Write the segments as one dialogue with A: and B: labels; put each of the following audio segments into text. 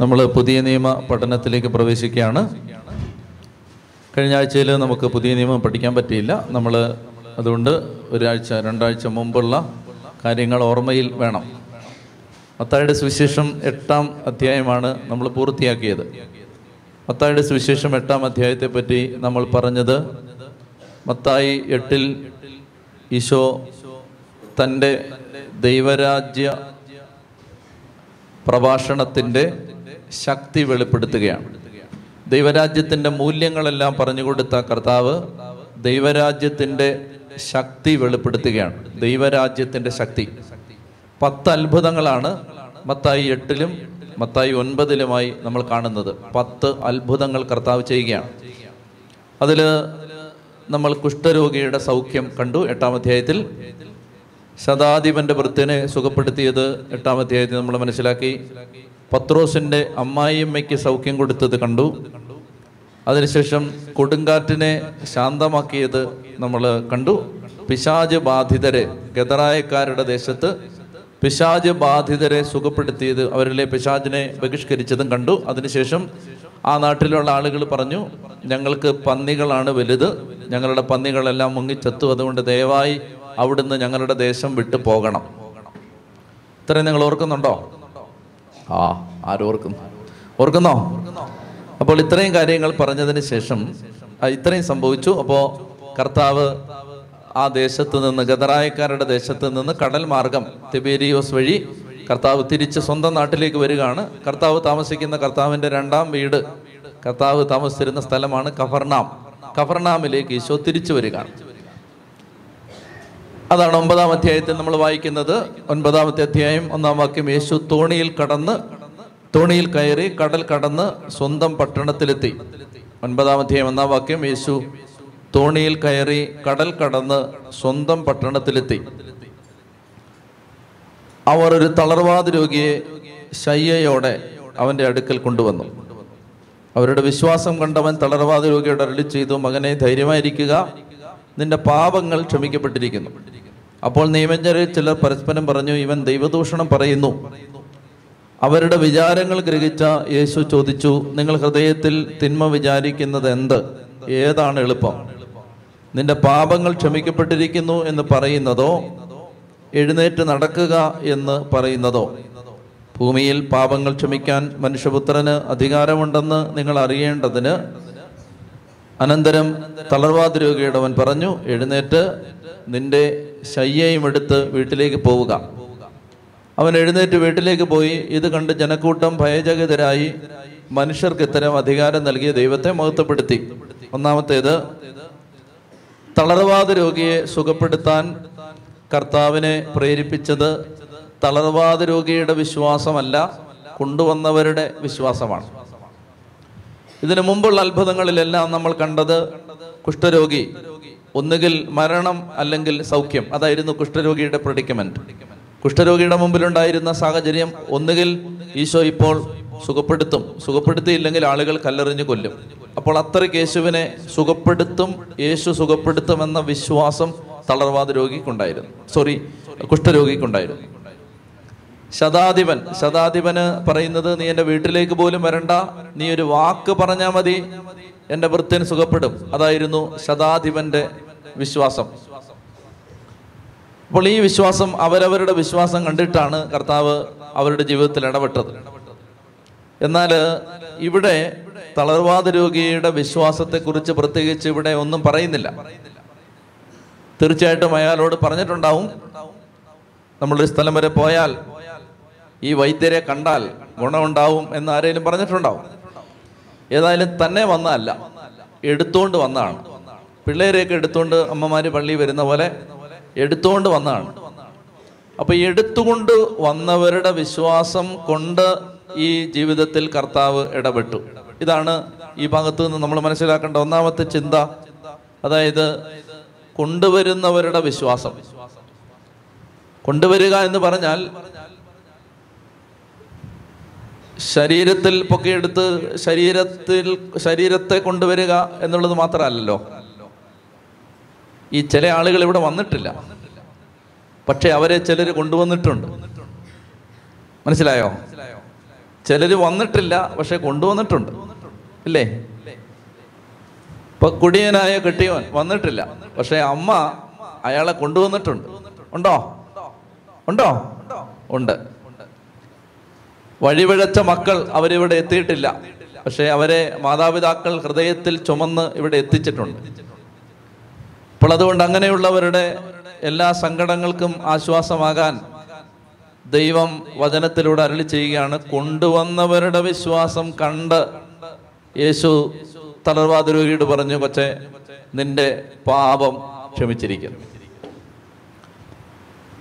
A: നമ്മൾ പുതിയ നിയമ പഠനത്തിലേക്ക് പ്രവേശിക്കുകയാണ്. കഴിഞ്ഞ ആഴ്ചയിൽ നമുക്ക് പുതിയ നിയമം പഠിക്കാൻ പറ്റിയില്ല. നമ്മൾ അതുകൊണ്ട് ഒരാഴ്ച രണ്ടാഴ്ച മുമ്പുള്ള കാര്യങ്ങൾ ഓർമ്മയിൽ വേണം. മത്തായുടെ സുവിശേഷം എട്ടാം അധ്യായമാണ് നമ്മൾ പൂർത്തിയാക്കിയത്. മത്തായുടെ സുവിശേഷം എട്ടാം അധ്യായത്തെ പറ്റി നമ്മൾ പറഞ്ഞത് മത്തായി എട്ടിൽ ഈശോ തന്റെ ദൈവരാജ്യ പ്രഭാഷണത്തിന്റെ ശക്തി വെളിപ്പെടുത്തുകയാണ്. ദൈവരാജ്യത്തിന്റെ മൂല്യങ്ങളെല്ലാം പറഞ്ഞു കൊടുത്ത കർത്താവ് ദൈവരാജ്യത്തിന്റെ ശക്തി വെളിപ്പെടുത്തുകയാണ്. ദൈവരാജ്യത്തിന്റെ ശക്തി. പത്ത് അത്ഭുതങ്ങളാണ് മത്തായി എട്ടിലും മത്തായി ഒൻപതിലുമായി നമ്മൾ കാണുന്നത്. പത്ത് അത്ഭുതങ്ങൾ കർത്താവ് ചെയ്യുകയാണ്. അതിൽ നമ്മൾ കുഷ്ഠരോഗിയുടെ സൗഖ്യം കണ്ടു എട്ടാം അധ്യായത്തിൽ. ശതാധിപന്റെ വൃത്തിനെ സുഖപ്പെടുത്തിയത് എട്ടാം അധ്യായത്തിൽ നമ്മൾ മനസ്സിലാക്കി. പത്രോസിന്റെ അമ്മായിയമ്മയ്ക്ക് സൗഖ്യം കൊടുത്തത് കണ്ടു. അതിനുശേഷം കൊടുങ്കാറ്റിനെ ശാന്തമാക്കിയത് നമ്മൾ കണ്ടു. പിശാജ് ബാധിതരെ ഗതറായക്കാരുടെ ദേശത്ത് പിശാജ് ബാധിതരെ സുഖപ്പെടുത്തിയത് അവരിലെ പിശാജിനെ ബഹിഷ്കരിച്ചതും കണ്ടു. അതിനുശേഷം ആ നാട്ടിലുള്ള ആളുകൾ പറഞ്ഞു ഞങ്ങൾക്ക് പന്നികളാണ് വലുത്. ഞങ്ങളുടെ പന്നികളെല്ലാം മുങ്ങിച്ചത്തു. അതുകൊണ്ട് ദയവായി അവിടുന്ന് ഞങ്ങളുടെ ദേശം വിട്ടു പോകണം. ഇത്രയും നിങ്ങൾ ഓർക്കുന്നുണ്ടോ? ആ ആരും ഓർക്കുന്നു ഓർക്കുന്നോ? അപ്പോൾ ഇത്രയും കാര്യങ്ങൾ പറഞ്ഞതിന് ശേഷം ഇത്രയും സംഭവിച്ചു. അപ്പോൾ കർത്താവ് ആ ദേശത്ത് നിന്ന് ഗതറായക്കാരുടെ ദേശത്ത് നിന്ന് കടൽ മാർഗം തിബേരിയോസ് വഴി കർത്താവ് തിരിച്ച് സ്വന്തം നാട്ടിലേക്ക് വരികയാണ്. കർത്താവ് താമസിക്കുന്ന കർത്താവിന്റെ രണ്ടാം വീട് കർത്താവ് താമസിച്ചിരുന്ന സ്ഥലമാണ് കഫർനാം. കഫർനാമിലേക്ക് ഈശോ തിരിച്ചു വരികയാണ്. അതാണ് ഒമ്പതാം അധ്യായത്തിൽ നമ്മൾ വായിക്കുന്നത്. ഒൻപതാമത്തെ അധ്യായം ഒന്നാം വാക്യം യേശു തോണിയിൽ കടന്ന് തോണിയിൽ കയറി കടൽ കടന്ന് സ്വന്തം പട്ടണത്തിലെത്തി. ഒൻപതാം അധ്യായം ഒന്നാം വാക്യം യേശു തോണിയിൽ കയറി കടൽ കടന്ന് സ്വന്തം പട്ടണത്തിലെത്തി. അവർ ഒരു തളർവാദ രോഗിയെ ശയ്യയോടെ അവന്റെ അടുക്കൽ കൊണ്ടുവന്നു. അവരുടെ വിശ്വാസം കണ്ടവൻ തളർവാദ രോഗിയോട് അരളി ചെയ്തു മകനെ ധൈര്യമായിരിക്കുക. നിന്റെ പാപങ്ങൾ ക്ഷമിക്കപ്പെട്ടിരിക്കുന്നു. അപ്പോൾ നിയമജ്ഞരിൽ ചിലർ പരസ്പരം പറഞ്ഞു ഇവൻ ദൈവദൂഷണം പറയുന്നു. അവരുടെ വിചാരങ്ങൾ ഗ്രഹിച്ച യേശു ചോദിച്ചു നിങ്ങൾ ഹൃദയത്തിൽ തിന്മ വിചാരിക്കുന്നത് എന്ത്? ഏതാണ് എളുപ്പം? നിന്റെ പാപങ്ങൾ ക്ഷമിക്കപ്പെട്ടിരിക്കുന്നു എന്ന് പറയുന്നതോ? എഴുന്നേറ്റ് നടക്കുക എന്ന് പറയുന്നതോ? ഭൂമിയിൽ പാപങ്ങൾ ക്ഷമിക്കാൻ മനുഷ്യപുത്രന് അധികാരമുണ്ടെന്ന് നിങ്ങൾ അറിയേണ്ടതിന് അനന്തരം തളർവാദ രോഗിയുടെ അവൻ പറഞ്ഞു എഴുന്നേറ്റ് നിന്റെ ശയ്യയും എടുത്ത് വീട്ടിലേക്ക് പോവുക. അവൻ എഴുന്നേറ്റ് വീട്ടിലേക്ക് പോയി. ഇത് കണ്ട് ജനക്കൂട്ടം ഭയചകിതരായി. മനുഷ്യർക്ക് ഇത്തരം അധികാരം നൽകിയ ദൈവത്തെ മഹത്വപ്പെടുത്തി. ഒന്നാമത്തേത് തളർവാദ രോഗിയെ സുഖപ്പെടുത്താൻ കർത്താവിനെ പ്രേരിപ്പിച്ചത് തളർവാദ രോഗിയുടെ വിശ്വാസമല്ല കൊണ്ടുവന്നവരുടെ വിശ്വാസമാണ്. ഇതിനു മുമ്പുള്ള അത്ഭുതങ്ങളിലെല്ലാം നമ്മൾ കണ്ടത് കുഷ്ഠരോഗി ഒന്നുകിൽ മരണം അല്ലെങ്കിൽ സൗഖ്യം. അതായിരുന്നു കുഷ്ഠരോഗിയുടെ പ്രഡിക്കമെന്റ് കുഷ്ഠരോഗിയുടെ മുമ്പിലുണ്ടായിരുന്ന സാഹചര്യം ഒന്നുകിൽ ഈശോ ഇപ്പോൾ സുഖപ്പെടുത്തും. സുഖപ്പെടുത്തിയില്ലെങ്കിൽ ആളുകൾ കല്ലെറിഞ്ഞു കൊല്ലും. അപ്പോൾ അത്രയ്ക്ക് യേശുവിനെ സുഖപ്പെടുത്തും യേശു സുഖപ്പെടുത്തുമെന്ന വിശ്വാസം തളർവാദ രോഗിക്കുണ്ടായിരുന്നു. സോറി കുഷ്ഠരോഗിക്കുണ്ടായിരുന്നു. ശതാധിപൻ ശതാധിപന് പറയുന്നത് നീ എന്റെ വീട്ടിലേക്ക് പോലും വരണ്ട. നീ ഒരു വാക്ക് പറഞ്ഞാൽ മതി. എന്റെ വൃത്യൻ സുഖപ്പെടും. അതായിരുന്നു ശതാധിപന്റെ വിശ്വാസം. അപ്പോൾ ഈ വിശ്വാസം അവരവരുടെ വിശ്വാസം കണ്ടിട്ടാണ് കർത്താവ് അവരുടെ ജീവിതത്തിൽ ഇടപെട്ടത്. എന്നാൽ ഇവിടെ തളർവാദ രോഗിയുടെ വിശ്വാസത്തെക്കുറിച്ച് പ്രത്യേകിച്ച് ഇവിടെ ഒന്നും പറയുന്നില്ല. തീർച്ചയായിട്ടും അയാളോട് പറഞ്ഞിട്ടുണ്ടാവും. നമ്മളൊരു സ്ഥലം വരെ പോയാൽ ഈ വൈദ്യരെ കണ്ടാൽ ഗുണമുണ്ടാവും എന്ന് ആരെങ്കിലും പറഞ്ഞിട്ടുണ്ടാവും ഏതായാലും തന്നെ വന്നതല്ല. എടുത്തുകൊണ്ട് വന്നതാണ്. പിള്ളേരെയൊക്കെ എടുത്തുകൊണ്ട് അമ്മമാര് പള്ളി വരുന്ന പോലെ എടുത്തുകൊണ്ട് വന്നതാണ്. അപ്പൊ എടുത്തുകൊണ്ട് വന്നവരുടെ വിശ്വാസം കൊണ്ട് ഈ ജീവിതത്തിൽ കർത്താവ് ഇടപെട്ടു. ഇതാണ് ഈ ഭാഗത്ത് നിന്ന് നമ്മൾ മനസ്സിലാക്കേണ്ട ഒന്നാമത്തെ ചിന്ത. അതായത് കൊണ്ടുവരുന്നവരുടെ വിശ്വാസം. കൊണ്ടുവരിക എന്ന് പറഞ്ഞാൽ ശരീരത്തിൽ പൊക്കിയെടുത്ത് ശരീരത്തിൽ ശരീരത്തെ കൊണ്ടുവരിക എന്നുള്ളത് മാത്രമല്ലല്ലോ. ഈ ചില ആളുകൾ ഇവിടെ വന്നിട്ടില്ല. പക്ഷെ അവരെ ചിലർ കൊണ്ടുവന്നിട്ടുണ്ട്. മനസ്സിലായോ? ചിലർ വന്നിട്ടില്ല പക്ഷെ കൊണ്ടുവന്നിട്ടുണ്ട്. ഇല്ലേ? ഇപ്പൊ കുടിയനായ കെട്ടിയവൻ വന്നിട്ടില്ല പക്ഷെ അമ്മ അയാളെ കൊണ്ടുവന്നിട്ടുണ്ട്. ഉണ്ടോ? ഉണ്ടോ? ഉണ്ട്. വഴിപിഴച്ച മക്കൾ അവരിവിടെ എത്തിയിട്ടില്ല. പക്ഷെ അവരെ മാതാപിതാക്കൾ ഹൃദയത്തിൽ ചുമന്ന് ഇവിടെ എത്തിച്ചിട്ടുണ്ട്. അപ്പോൾ അതുകൊണ്ട് അങ്ങനെയുള്ളവരുടെ എല്ലാ സങ്കടങ്ങൾക്കും ആശ്വാസമാകാൻ ദൈവം വചനത്തിലൂടെ അരളി ചെയ്യുകയാണ്. കൊണ്ടുവന്നവരുടെ വിശ്വാസം കണ്ട് യേശു തളർവാദ രോഗിയോട് പറഞ്ഞു കൊച്ചെ നിന്റെ പാപം ക്ഷമിച്ചിരിക്കുന്നു.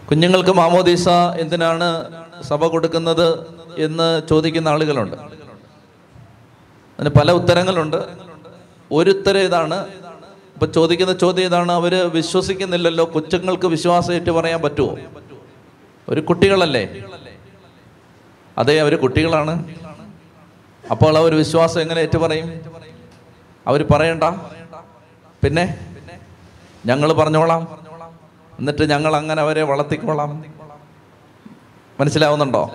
A: കുഞ്ഞുങ്ങൾക്ക് മാമോദീസ എന്തിനാണ് സഭ കൊടുക്കുന്നത് എന്ന് ചോദിക്കുന്ന ആളുകളുണ്ട്. അതിന് പല ഉത്തരങ്ങളുണ്ട്. ഒരു ഉത്തരം ഇതാണ്. ഇപ്പൊ ചോദിക്കുന്ന ചോദ്യം ഇതാണ് അവർ വിശ്വസിക്കുന്നില്ലല്ലോ കൊച്ചുങ്ങൾക്ക് വിശ്വാസം ഏറ്റു പറയാൻ പറ്റുമോ ഒരു കുട്ടികളല്ലേ? അതെ അവർ കുട്ടികളാണ്. അപ്പോൾ അവർ വിശ്വാസം എങ്ങനെ ഏറ്റു പറയും? അവർ പറയണ്ട. പിന്നെ? ഞങ്ങൾ പറഞ്ഞോളാം. എന്നിട്ട് ഞങ്ങൾ അങ്ങനെ അവരെ വളർത്തിക്കോളാം. മനസ്സിലാവുന്നുണ്ടോ?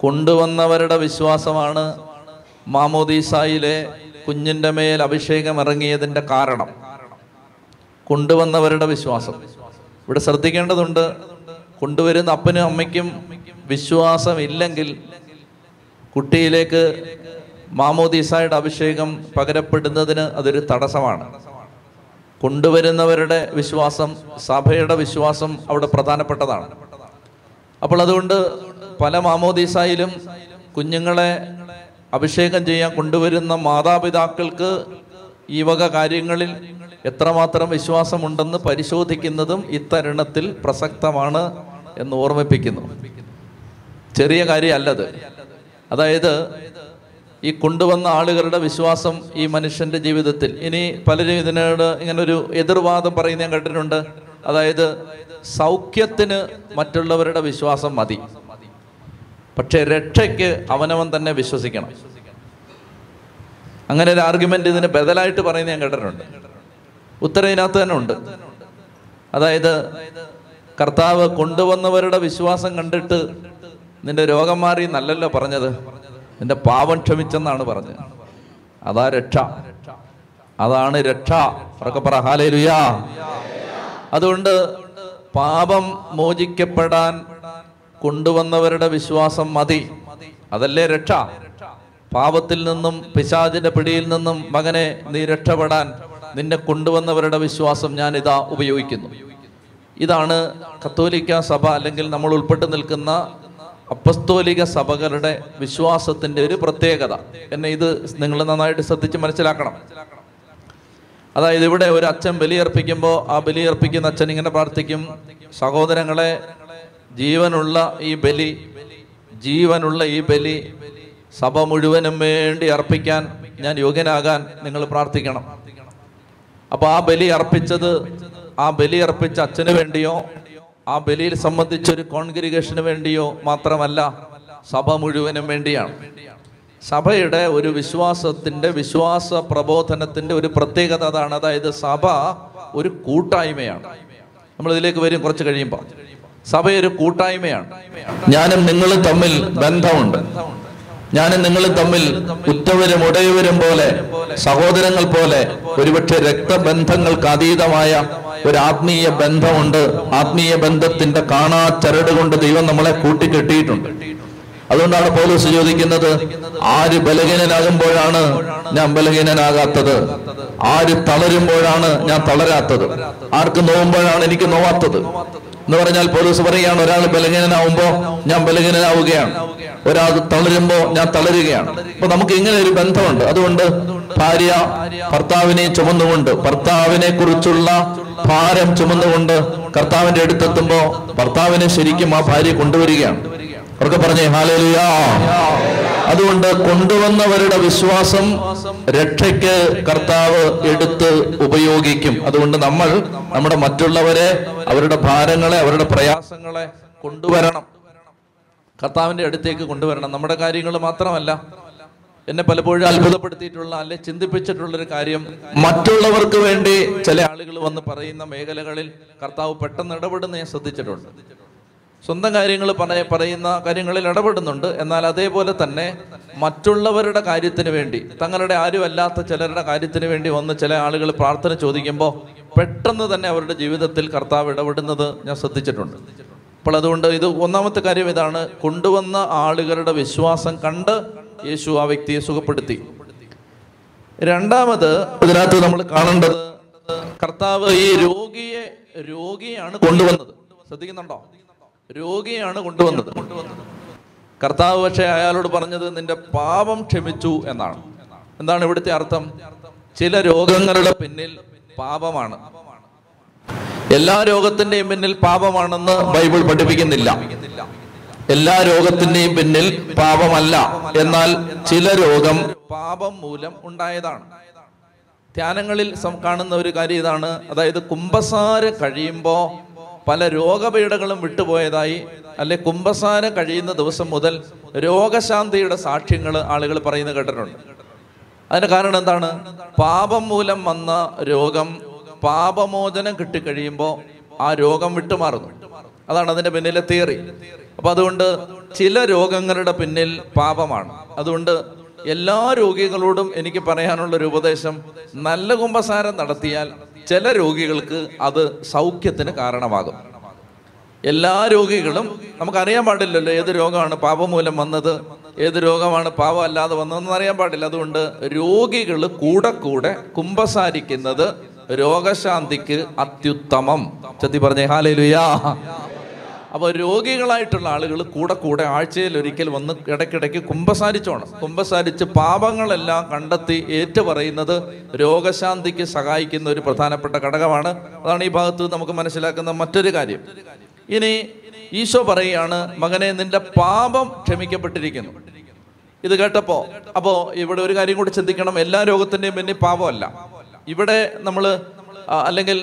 A: കൊണ്ടുവന്നവരുടെ വിശ്വാസമാണ് മാമോദീസായിലെ കുഞ്ഞിന്റെ മേൽ അഭിഷേകം ഇറങ്ങിയതിന്റെ കാരണം. കൊണ്ടുവന്നവരുടെ വിശ്വാസം. ഇവിടെ ശ്രദ്ധിക്കേണ്ടതുണ്ട് കൊണ്ടുവരുന്ന അപ്പനും അമ്മയ്ക്കും വിശ്വാസം ഇല്ലെങ്കിൽ കുട്ടിയിലേക്ക് മാമോദീസായുടെ അഭിഷേകം പകരപ്പെടുന്നതിന് അതൊരു തടസ്സമാണ്. കൊണ്ടുവരുന്നവരുടെ വിശ്വാസം സഭയുടെ വിശ്വാസം അവിടെ പ്രധാനപ്പെട്ടതാണ്. അപ്പോൾ അതുകൊണ്ട് പല മാമോദീസായിലും കുഞ്ഞുങ്ങളെ അഭിഷേകം ചെയ്യാൻ കൊണ്ടുവരുന്ന മാതാപിതാക്കൾക്ക് ഈ വക കാര്യങ്ങളിൽ എത്രമാത്രം വിശ്വാസമുണ്ടെന്ന് പരിശോധിക്കുന്നതും ഇത്തരുണത്തിൽ പ്രസക്തമാണ് എന്ന് ഓർമ്മിപ്പിക്കുന്നു. ചെറിയ കാര്യമല്ലത്. അതായത് ഈ കൊണ്ടുവന്ന ആളുകളുടെ വിശ്വാസം ഈ മനുഷ്യന്റെ ജീവിതത്തിൽ. ഇനി പലരും ഇതിനോട് ഇങ്ങനൊരു എതിർവാദം പറയുന്ന ഞാൻ കേട്ടിട്ടുണ്ട്. അതായത് സൗഖ്യത്തിന് മറ്റുള്ളവരുടെ വിശ്വാസം മതി. പക്ഷെ രക്ഷയ്ക്ക് അവനവൻ തന്നെ വിശ്വസിക്കണം. അങ്ങനെ ഒരു ആർഗ്യുമെന്റ് ഇതിന് ബദലായിട്ട് പറയുന്ന ഞാൻ കേട്ടിട്ടുണ്ട്. ഉത്തരം ഇതിനകത്ത് തന്നെ ഉണ്ട്. അതായത് കർത്താവ് കൊണ്ടുവന്നവരുടെ വിശ്വാസം കണ്ടിട്ട് നിന്റെ രോഗം മാറി നല്ലല്ലോ പറഞ്ഞത്. നിന്റെ പാപം ക്ഷമിച്ചെന്നാണ് പറഞ്ഞത്. അതാ രക്ഷ. അതാണ് രക്ഷ. ഉറക്കെ പറ. ഹാലേലുയാ അതുകൊണ്ട് പാപം മോചിക്കപ്പെടാൻ കൊണ്ടുവന്നവരുടെ വിശ്വാസം മതി. അതല്ലേ രക്ഷ? പാപത്തിൽ നിന്നും പിശാചിന്റെ പിടിയിൽ നിന്നും മകനെ നീ രക്ഷപ്പെടാൻ നിന്നെ കൊണ്ടുവന്നവരുടെ വിശ്വാസം ഞാൻ ഇതാ ഉപയോഗിക്കുന്നു. ഇതാണ് കത്തോലിക്ക സഭ അല്ലെങ്കിൽ നമ്മൾ ഉൾപ്പെട്ട് നിൽക്കുന്ന അപ്പസ്തോലിക സഭകളുടെ വിശ്വാസത്തിന്റെ ഒരു പ്രത്യേകത. എന്നെ ഇത് നിങ്ങൾ നന്നായിട്ട് ശ്രദ്ധിച്ച് മനസ്സിലാക്കണം. അതായത് ഇവിടെ ഒരു അച്ഛൻ ബലിയർപ്പിക്കുമ്പോൾ ആ ബലിയർപ്പിക്കുന്ന അച്ഛൻ ഇങ്ങനെ പ്രാർത്ഥിക്കും സഹോദരങ്ങളെ ജീവനുള്ള ഈ ബലി ജീവനുള്ള ഈ ബലി സഭ മുഴുവനും വേണ്ടി അർപ്പിക്കാൻ ഞാൻ യോഗ്യനാകാൻ നിങ്ങൾ പ്രാർത്ഥിക്കണം. അപ്പോൾ ആ ബലി അർപ്പിച്ചത് ആ ബലി അർപ്പിച്ച അച്ഛന് വേണ്ടിയോ ആ ബലിയിൽ സംബന്ധിച്ചൊരു കോൺഗ്രിഗേഷന് വേണ്ടിയോ മാത്രമല്ല സഭ മുഴുവനും വേണ്ടിയാണ്. സഭയുടെ ഒരു വിശ്വാസത്തിന്റെ വിശ്വാസ പ്രബോധനത്തിന്റെ ഒരു പ്രത്യേകത അതാണ്. അതായത് സഭ ഒരു കൂട്ടായ്മയാണ്. നമ്മൾ ഇതിലേക്ക് വരും കുറച്ച് കഴിയുമ്പോൾ സഭ ഒരു കൂട്ടായ്മയാണ്. ഞാനും നിങ്ങളും തമ്മിൽ ബന്ധമുണ്ട്. ഞാനും നിങ്ങളും തമ്മിൽ ഉറ്റവരും ഉടയവരും പോലെ സഹോദരങ്ങൾ പോലെ ഒരുപക്ഷെ രക്തബന്ധങ്ങൾക്ക് അതീതമായ ഒരു ആത്മീയ ബന്ധമുണ്ട്. ആത്മീയ ബന്ധത്തിന്റെ കാണാ ചരട് കൊണ്ട് ദൈവം നമ്മളെ കൂട്ടിക്കെട്ടിയിട്ടുണ്ട്. അതുകൊണ്ടാണ് പോലീസ് ചോദിക്കുന്നത് ആര് ബലഹീനനാകുമ്പോഴാണ് ഞാൻ ബലഹീനനാകാത്തത്? ആര് തളരുമ്പോഴാണ് ഞാൻ തളരാത്തത്? ആർക്ക് നോവുമ്പോഴാണ് എനിക്ക് നോവാത്തത്? എന്ന് പറഞ്ഞാൽ പോലീസ് പറയുകയാണ് ഒരാൾ ബലഹീനനാവുമ്പോ ഞാൻ ബലഹീനനാവുകയാണ്. ഒരാൾ തളരുമ്പോ ഞാൻ തളരുകയാണ്. അപ്പൊ നമുക്ക് ഇങ്ങനെ ഒരു ബന്ധമുണ്ട്. അതുകൊണ്ട് ഭാര്യ ഭർത്താവിനെ ചുമന്നുകൊണ്ട് ഭർത്താവിനെ കുറിച്ചുള്ള ഭാരം ചുമന്നുകൊണ്ട് കർത്താവിന്റെ അടുത്തെത്തുമ്പോ ഭർത്താവിനെ ശരിക്കും ആ ഭാര്യ കൊണ്ടുവരികയാണ്. അവർക്ക് പറഞ്ഞേ ഹാലേലുയാ. അതുകൊണ്ട് കൊണ്ടുവന്നവരുടെ വിശ്വാസം രക്ഷയ്ക്ക് കർത്താവ് എടുത്ത് ഉപയോഗിക്കും. അതുകൊണ്ട് നമ്മൾ നമ്മുടെ മറ്റുള്ളവരെ അവരുടെ ഭാരങ്ങളെ അവരുടെ പ്രയാസങ്ങളെ കൊണ്ടുവരണം. കർത്താവിന്റെ അടുത്തേക്ക് കൊണ്ടുവരണം. നമ്മുടെ കാര്യങ്ങൾ മാത്രമല്ല എന്നെ പലപ്പോഴും അത്ഭുതപ്പെടുത്തിയിട്ടുള്ള അല്ലെ ചിന്തിപ്പിച്ചിട്ടുള്ള ഒരു കാര്യം. മറ്റുള്ളവർക്ക് വേണ്ടി ചില ആളുകൾ വന്ന് പറയുന്ന മേഖലകളിൽ കർത്താവ് പെട്ടെന്ന് ഇടപെടുന്ന ഞാൻ ശ്രദ്ധിച്ചിട്ടുണ്ട്. സ്വന്തം കാര്യങ്ങൾ പറയ പറയുന്ന കാര്യങ്ങളിൽ ഇടപെടുന്നുണ്ട്. എന്നാൽ അതേപോലെ തന്നെ മറ്റുള്ളവരുടെ കാര്യത്തിന് വേണ്ടി തങ്ങളുടെ ആരുമല്ലാത്ത ചിലരുടെ കാര്യത്തിന് വേണ്ടി വന്ന് ചില ആളുകൾ പ്രാർത്ഥന ചോദിക്കുമ്പോൾ പെട്ടെന്ന് തന്നെ അവരുടെ ജീവിതത്തിൽ കർത്താവ് ഇടപെടുന്നത് ഞാൻ ശ്രദ്ധിച്ചിട്ടുണ്ട്. അപ്പോൾ അതുകൊണ്ട് ഇത് ഒന്നാമത്തെ കാര്യം ഇതാണ്. കൊണ്ടുവന്ന ആളുകളുടെ വിശ്വാസം കണ്ട് യേശു ആ വ്യക്തിയെ സുഖപ്പെടുത്തി. രണ്ടാമത് ഇതിനകത്ത് നമ്മൾ കാണേണ്ടത് കർത്താവ് ഈ രോഗിയെ രോഗിയാണ് കൊണ്ടുവന്നത്. ശ്രദ്ധിക്കുന്നുണ്ടോ? രോഗിയാണ് കൊണ്ടുവന്നത്. കർത്താവ് പക്ഷേ അയാളോട് പറഞ്ഞത് നിന്റെ പാപം ക്ഷമിച്ചു എന്നാണ്. എന്താണ് ഇവിടുത്തെ അർത്ഥം? ചില രോഗങ്ങളുടെ പിന്നിൽ പാപമാണ്. എല്ലാ രോഗത്തിന്റെയും പിന്നിൽ പാപമാണെന്ന് ബൈബിൾ പഠിപ്പിക്കുന്നില്ല. എല്ലാ രോഗത്തിന്റെയും പിന്നിൽ പാപമല്ല. എന്നാൽ ചില രോഗം പാപം മൂലം ഉണ്ടായതാണ്. ധ്യാനങ്ങളിൽ കാണുന്ന ഒരു കാര്യം ഇതാണ്. അതായത് കുംഭസാര കഴിയുമ്പോൾ പല രോഗപീഠകളും വിട്ടുപോയതായി അല്ലെ കുംഭസാരം കഴിയുന്ന ദിവസം മുതൽ രോഗശാന്തിയുടെ സാക്ഷ്യങ്ങൾ ആളുകൾ പറയുന്നത് കേട്ടിട്ടുണ്ട്. അതിന് കാരണം എന്താണ്? പാപം മൂലം വന്ന രോഗം പാപമോചനം കിട്ടിക്കഴിയുമ്പോൾ ആ രോഗം വിട്ടുമാറുന്നു. അതാണ് അതിന്റെ പിന്നിലെ തിയറി. അപ്പൊ അതുകൊണ്ട് ചില രോഗങ്ങളുടെ പിന്നിൽ പാപമാണ്. അതുകൊണ്ട് എല്ലാ രോഗികളോടും എനിക്ക് പറയാനുള്ള ഒരു ഉപദേശം നല്ല കുംഭസാരം നടത്തിയാൽ ചില രോഗികൾക്ക് അത് സൗഖ്യത്തിന് കാരണമാകും. എല്ലാ രോഗികളും നമുക്കറിയാൻ പാടില്ലല്ലോ ഏത് രോഗമാണ് പാപം മൂലം വന്നത് ഏത് രോഗമാണ് പാപം അല്ലാതെ വന്നതെന്ന് അറിയാൻ പാടില്ല. അതുകൊണ്ട് രോഗികൾ കൂടെ കൂടെ കുമ്പസാരിക്കുന്നത് രോഗശാന്തിക്ക് അത്യുത്തമം. ചത്തി പറഞ്ഞേ ഹാലേലുയാ. അപ്പോൾ രോഗികളായിട്ടുള്ള ആളുകൾ കൂടെ കൂടെ ആഴ്ചയിൽ ഒരിക്കൽ വന്ന് ഇടയ്ക്കിടയ്ക്ക് കുംഭസാരിച്ചോണം കുംഭസാരിച്ച് പാപങ്ങളെല്ലാം കണ്ടെത്തി ഏറ്റുപറയുന്നത് രോഗശാന്തിക്ക് സഹായിക്കുന്ന ഒരു പ്രധാനപ്പെട്ട ഘടകമാണ്. അതാണ് ഈ ഭാഗത്ത് നമുക്ക് മനസ്സിലാക്കുന്ന മറ്റൊരു കാര്യം. ഇനി ഈശോ പറയുകയാണ് മകനെ നിന്റെ പാപം ക്ഷമിക്കപ്പെട്ടിരിക്കുന്നു. ഇത് കേട്ടപ്പോൾ അപ്പോൾ ഇവിടെ ഒരു കാര്യം കൂടി ചിന്തിക്കണം. എല്ലാ രോഗത്തിന്റെയും പിന്നെ പാപമല്ല. ഇവിടെ നമ്മൾ അല്ലെങ്കിൽ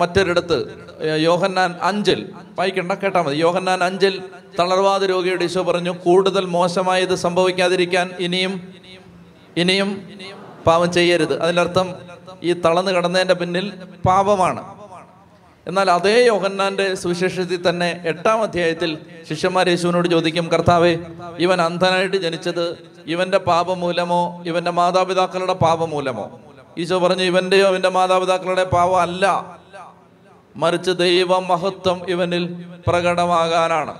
A: മറ്റൊരിടത്ത് യോഹന്നാൻ അഞ്ചിൽ വായിക്കണ്ട കേട്ടാ മതി. യോഹന്നാൻ അഞ്ചിൽ തളർവാദ രോഗിയുടെ ഈശോ പറഞ്ഞു കൂടുതൽ മോശമായത് സംഭവിക്കാതിരിക്കാൻ ഇനിയും ഇനിയും പാപം ചെയ്യരുത്. അതിനർത്ഥം ഈ തളർന്നു കിടന്നതിന്റെ പിന്നിൽ പാപമാണ്. എന്നാൽ അതേ യോഹന്നാന്റെ സുവിശേഷത്തിൽ തന്നെ എട്ടാം അധ്യായത്തിൽ ശിഷ്യന്മാർ യേശുവിനോട് ചോദിക്കും കർത്താവെ ഇവൻ അന്ധനായിട്ട് ജനിച്ചത് ഇവന്റെ പാപം മൂലമോ ഇവന്റെ മാതാപിതാക്കളുടെ പാപം മൂലമോ ഈശോ പറഞ്ഞു ഇവന്റെയോ ഇവന്റെ മാതാപിതാക്കളുടെ പാപം അല്ല മറിച്ച് ദൈവ മഹത്വം ഇവനിൽ പ്രകടമാകാനാണ്.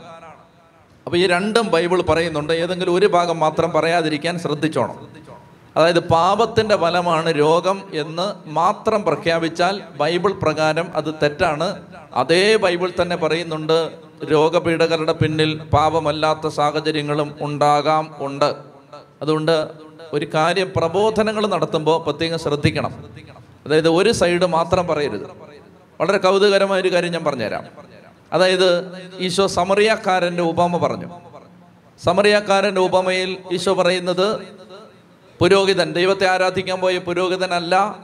A: അപ്പൊ ഈ രണ്ടും ബൈബിൾ പറയുന്നുണ്ട്. ഏതെങ്കിലും ഒരു ഭാഗം മാത്രം പറയാതിരിക്കാൻ ശ്രദ്ധിച്ചോണം. അതായത് പാപത്തിന്റെ ഫലമാണ് രോഗം എന്ന് മാത്രം പ്രഖ്യാപിച്ചാൽ ബൈബിൾ പ്രകാരം അത് തെറ്റാണ്. അതേ ബൈബിൾ തന്നെ പറയുന്നുണ്ട് രോഗപീഠകരുടെ പിന്നിൽ പാപമല്ലാത്ത സാഹചര്യങ്ങളും ഉണ്ടാകാം ഉണ്ട്. അതുകൊണ്ട് ഒരു കാര്യം പ്രബോധനങ്ങൾ നടത്തുമ്പോൾ പ്രത്യേകം ശ്രദ്ധിക്കണം. അതായത് ഒരു സൈഡ് മാത്രം പറയരുത്. വളരെ കൗതുകരമായ ഒരു കാര്യം ഞാൻ പറഞ്ഞുതരാം. അതായത് ഈശോ സമറിയാക്കാരന്റെ ഉപമ പറഞ്ഞു. സമറിയാക്കാരന്റെ ഉപമയിൽ ഈശോ പറയുന്നത് പുരോഹിതൻ ദൈവത്തെ ആരാധിക്കാൻ പോയ പുരോഹിതനല്ല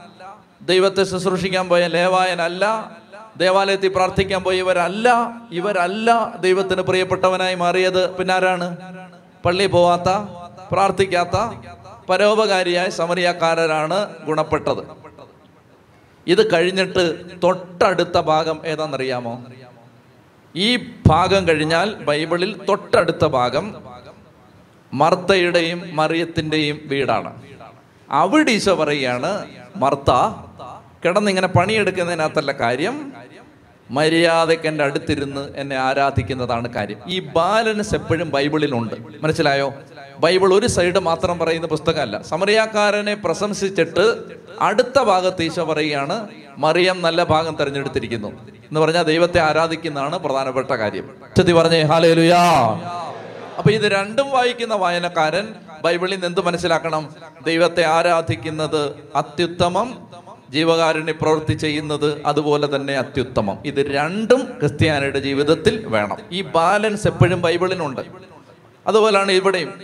A: ദൈവത്തെ ശുശ്രൂഷിക്കാൻ പോയ ലേവായനല്ല ദേവാലയത്തിൽ പ്രാർത്ഥിക്കാൻ പോയവരല്ല ഇവരല്ല ദൈവത്തിന് പ്രിയപ്പെട്ടവനായി മാറിയത്. പിന്നെ ആരാണ് പള്ളി പോവാത്ത പ്രാർത്ഥിക്കാത്ത പരോപകാരിയായ സമറിയക്കാരനാണ് ഗുണപ്പെട്ടത്. ഇത് കഴിഞ്ഞിട്ട് തൊട്ടടുത്ത ഭാഗം ഏതാണെന്നറിയാമോ? ഈ ഭാഗം കഴിഞ്ഞാൽ ബൈബിളിൽ തൊട്ടടുത്ത ഭാഗം മർത്തയുടെയും മറിയത്തിന്റെയും വീടാണ്. അവിടെ ഈശോ പറയുകയാണ് മർത്ത കിടന്നിങ്ങനെ പണിയെടുക്കുന്നതിനകത്തല്ല കാര്യം. മര്യാദയ്ക്ക് എന്റെ അടുത്തിരുന്ന് എന്നെ ആരാധിക്കുന്നതാണ് കാര്യം. ഈ ബാലൻസ് എപ്പോഴും ബൈബിളിലുണ്ട്. മനസ്സിലായോ? ബൈബിൾ ഒരു സൈഡ് മാത്രം പറയുന്ന പുസ്തകമല്ല. സമറിയാക്കാരനെ പ്രശംസിച്ചിട്ട് അടുത്ത ഭാഗത്ത് ഈശോ പറയുകയാണ് മറിയം നല്ല ഭാഗം തിരഞ്ഞെടുത്തിരിക്കുന്നു. എന്ന് പറഞ്ഞാൽ ദൈവത്തെ ആരാധിക്കുന്നതാണ് പ്രധാനപ്പെട്ട കാര്യം. ചെത്തി പറഞ്ഞേ ഹാലേലുയാ അപ്പൊ ഇത് രണ്ടും വായിക്കുന്ന വായനക്കാരൻ ബൈബിളിൽ നിന്ന് എന്ത് മനസ്സിലാക്കണം? ദൈവത്തെ ആരാധിക്കുന്നത് അത്യുത്തമം ജീവകാരുണ്യ പ്രവൃത്തി ചെയ്യുന്നത് അതുപോലെ തന്നെ അത്യുത്തമം. ഇത് രണ്ടും ക്രിസ്ത്യാനിയുടെ ജീവിതത്തിൽ വേണം. ഈ ബാലൻസ് എപ്പോഴും ബൈബിളിനുണ്ട്. അതുപോലാണ് ഇവിടെയും.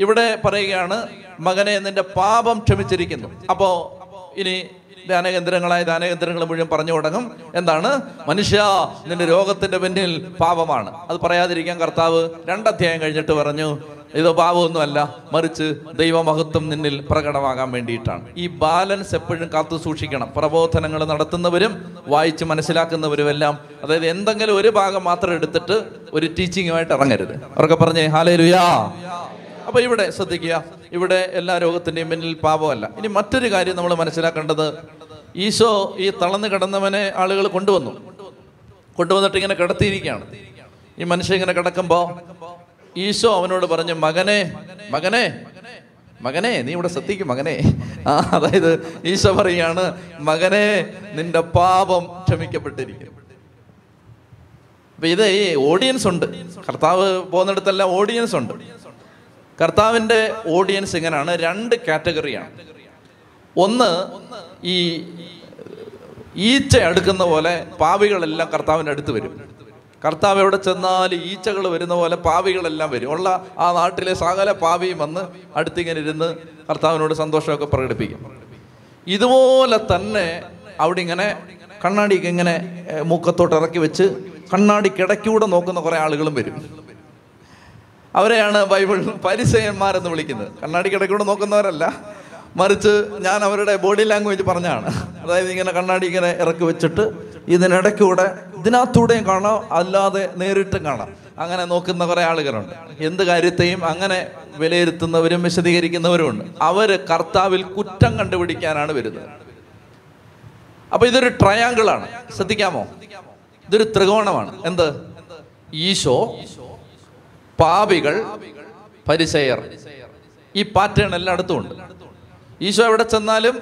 A: ഇവിടെ പറയുകയാണ് മകനെ നിന്റെ പാപം ക്ഷമിച്ചിരിക്കുന്നു. അപ്പോ ഇനി ധ്യാനകേന്ദ്രങ്ങളായ ധ്യാനകേന്ദ്രങ്ങൾ മുഴുവൻ പറഞ്ഞു തുടങ്ങും. എന്താണ്? മനുഷ്യ നിന്റെ രോഗത്തിന്റെ പിന്നിൽ പാപമാണ്. അത് പറയാതിരിക്കാൻ കർത്താവ് രണ്ടധ്യായം കഴിഞ്ഞിട്ട് പറഞ്ഞു ഇതോ പാപമൊന്നുമല്ല. മറിച്ച് ദൈവമഹത്വം നിന്നിൽ പ്രകടമാകാൻ വേണ്ടിയിട്ടാണ്. ഈ ബാലൻസ് എപ്പോഴും കാത്തു സൂക്ഷിക്കണം. പ്രബോധനങ്ങൾ നടത്തുന്നവരും വായിച്ച് മനസ്സിലാക്കുന്നവരും എല്ലാം അതായത് എന്തെങ്കിലും ഒരു ഭാഗം മാത്രം എടുത്തിട്ട് ഒരു ടീച്ചിങ്ങുമായിട്ട് ഇറങ്ങരുത്. അവർക്ക് പറഞ്ഞേ ഹാലേ ലുയാ അപ്പൊ ഇവിടെ ശ്രദ്ധിക്കുക ഇവിടെ എല്ലാ രോഗത്തിന്റെയും പിന്നിൽ പാപമല്ല. ഇനി മറ്റൊരു കാര്യം നമ്മൾ മനസ്സിലാക്കേണ്ടത് ഈശോ ഈ തളർന്നു കിടന്നവനെ ആളുകൾ കൊണ്ടുവന്നു. കൊണ്ടുവന്നിട്ട് ഇങ്ങനെ കിടത്തിയിരിക്കുകയാണ്. ഈ മനുഷ്യൻ ഇങ്ങനെ കിടക്കുമ്പോൾ ഈശോ അവനോട് പറഞ്ഞു മകനെ മകനെ മകനെ നീ ഇവിടെ ശ്രദ്ധിക്കും മകനെ. ആ അതായത് ഈശോ പറയാണ് മകനെ നിന്റെ പാപം ക്ഷമിക്കപ്പെട്ടിരിക്കും അപ്പൊ ഇത് ഈ ഓഡിയൻസ് ഉണ്ട്. കർത്താവ് പോകുന്നിടത്തെല്ലാം ഓഡിയൻസ് ഉണ്ട്. കർത്താവിന്റെ ഓഡിയൻസ് ഇങ്ങനെയാണ് രണ്ട് കാറ്റഗറിയാണ് ഒന്ന് ഈ ഈച്ച അടുക്കുന്ന പോലെ പാവികളെല്ലാം കർത്താവിന്റെ അടുത്ത് വരും. കർത്താവ് എവിടെ ചെന്നാൽ ഈച്ചകൾ വരുന്ന പോലെ പാവികളെല്ലാം വരും. ഉള്ള ആ നാട്ടിലെ സകല പാവിയും വന്ന് അടുത്തിങ്ങനെ ഇരുന്ന് കർത്താവിനോട് സന്തോഷമൊക്കെ പ്രകടിപ്പിക്കും. ഇതുപോലെ തന്നെ അവിടെ ഇങ്ങനെ കണ്ണാടിക്ക് ഇങ്ങനെ മൂക്കത്തോട്ട് ഇറക്കി വെച്ച് കണ്ണാടിക്കിടയ്ക്കൂടെ നോക്കുന്ന കുറേ ആളുകളും വരും. അവരെയാണ് ബൈബിൾ പരിസയന്മാരെന്ന് വിളിക്കുന്നത്. കണ്ണാടിക്കിടയ്ക്കൂടെ നോക്കുന്നവരല്ല. മറിച്ച് ഞാൻ അവരുടെ ബോഡി ലാംഗ്വേജ് പറഞ്ഞാണ്. അതായത് ഇങ്ങനെ കണ്ണാടി ഇങ്ങനെ ഇറക്കി വെച്ചിട്ട് ഇതിനിടയ്ക്കൂടെ ഇതിനകത്തൂടെയും കാണാം അല്ലാതെ നേരിട്ടും കാണാം. അങ്ങനെ നോക്കുന്ന കുറെ ആളുകളുണ്ട്. എന്ത് കാര്യത്തെയും അങ്ങനെ വിലയിരുത്തുന്നവരും വിശദീകരിക്കുന്നവരും ഉണ്ട്. അവർ കർത്താവിൽ കുറ്റം കണ്ടുപിടിക്കാനാണ് വരുന്നത്. അപ്പൊ ഇതൊരു ട്രയാങ്കിൾ ആണ്. ശ്രദ്ധിക്കാമോ? ഇതൊരു ത്രികോണമാണ്. എന്ത്? ഈശോ പാപികൾ പരിസയർ ഈ പാറ്റേൺ എല്ലായിടത്തും ഉണ്ട് ഈശോ എവിടെ ചെന്നാലും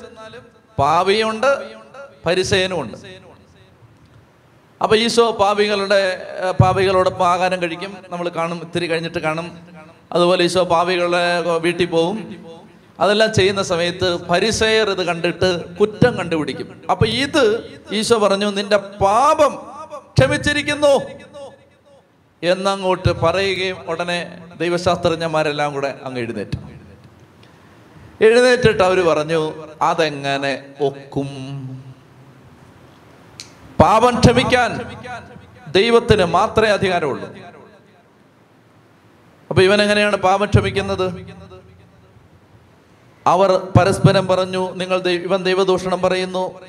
A: പാപിയുണ്ട് പരിസയനും ഉണ്ട് അപ്പൊ ഈശോ പാപികളുടെ പാപികളോടൊപ്പം ആഹാരം കഴിക്കും. നമ്മൾ കാണും ഇത്തിരി കഴിഞ്ഞിട്ട് കാണും. അതുപോലെ ഈശോ പാപികളുടെ വീട്ടിൽ പോവും. അതെല്ലാം ചെയ്യുന്ന സമയത്ത് പരിസയർ ഇത് കണ്ടിട്ട് കുറ്റം കണ്ടുപിടിക്കും. അപ്പൊ ഇത് ഈശോ പറഞ്ഞു നിന്റെ പാപം ക്ഷമിച്ചിരിക്കുന്നു. എന്നങ്ങോട്ട് പറയുകയും ഉടനെ ദൈവശാസ്ത്രജ്ഞന്മാരെല്ലാം കൂടെ അങ്ങ് എഴുന്നേറ്റു. എഴുന്നേറ്റിട്ട് അവർ പറഞ്ഞു അതെങ്ങനെ ഒക്കും? പാപം ക്ഷമിക്കാൻ ദൈവത്തിന് മാത്രമേ അധികാരമുള്ളൂ. അപ്പൊ ഇവൻ എങ്ങനെയാണ് പാപം ക്ഷമിക്കുന്നത്? അവർ പരസ്പരം പറഞ്ഞു നിങ്ങൾ ഇവൻ ദൈവദൂഷണം പറയുന്നു.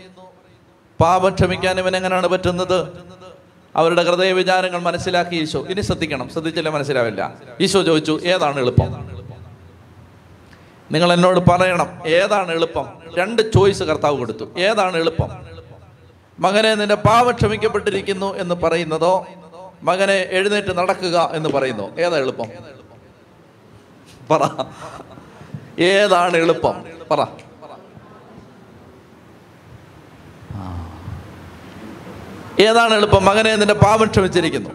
A: പാപം ക്ഷമിക്കാൻ ഇവൻ എങ്ങനെയാണ് പറ്റുന്നത്? അവരുടെ ഹൃദയ വിചാരങ്ങൾ മനസ്സിലാക്കി ഈശോ. ഇനി ശ്രദ്ധിക്കണം. ശ്രദ്ധിച്ചില്ല മനസ്സിലാവില്ല? ഈശോ ചോദിച്ചു ഏതാണ് എളുപ്പം? നിങ്ങൾ എന്നോട് പറയണം ഏതാണ് എളുപ്പം? രണ്ട് ചോയ്സ് കർത്താവ് കൊടുത്തു. ഏതാണ് എളുപ്പം? മകനെ നിന്റെ പാവ ക്ഷമിക്കപ്പെട്ടിരിക്കുന്നു എന്ന് പറയുന്നതോ മകനെ എഴുന്നേറ്റ് നടക്കുക എന്ന് പറയുന്നു ഏതാ എളുപ്പം? പറ. ഏതാണ് എളുപ്പം? പറ. ഏതാണ് എളുപ്പം? മകനെ നിന്റെ പാപം ക്ഷമിച്ചിരിക്കുന്നു.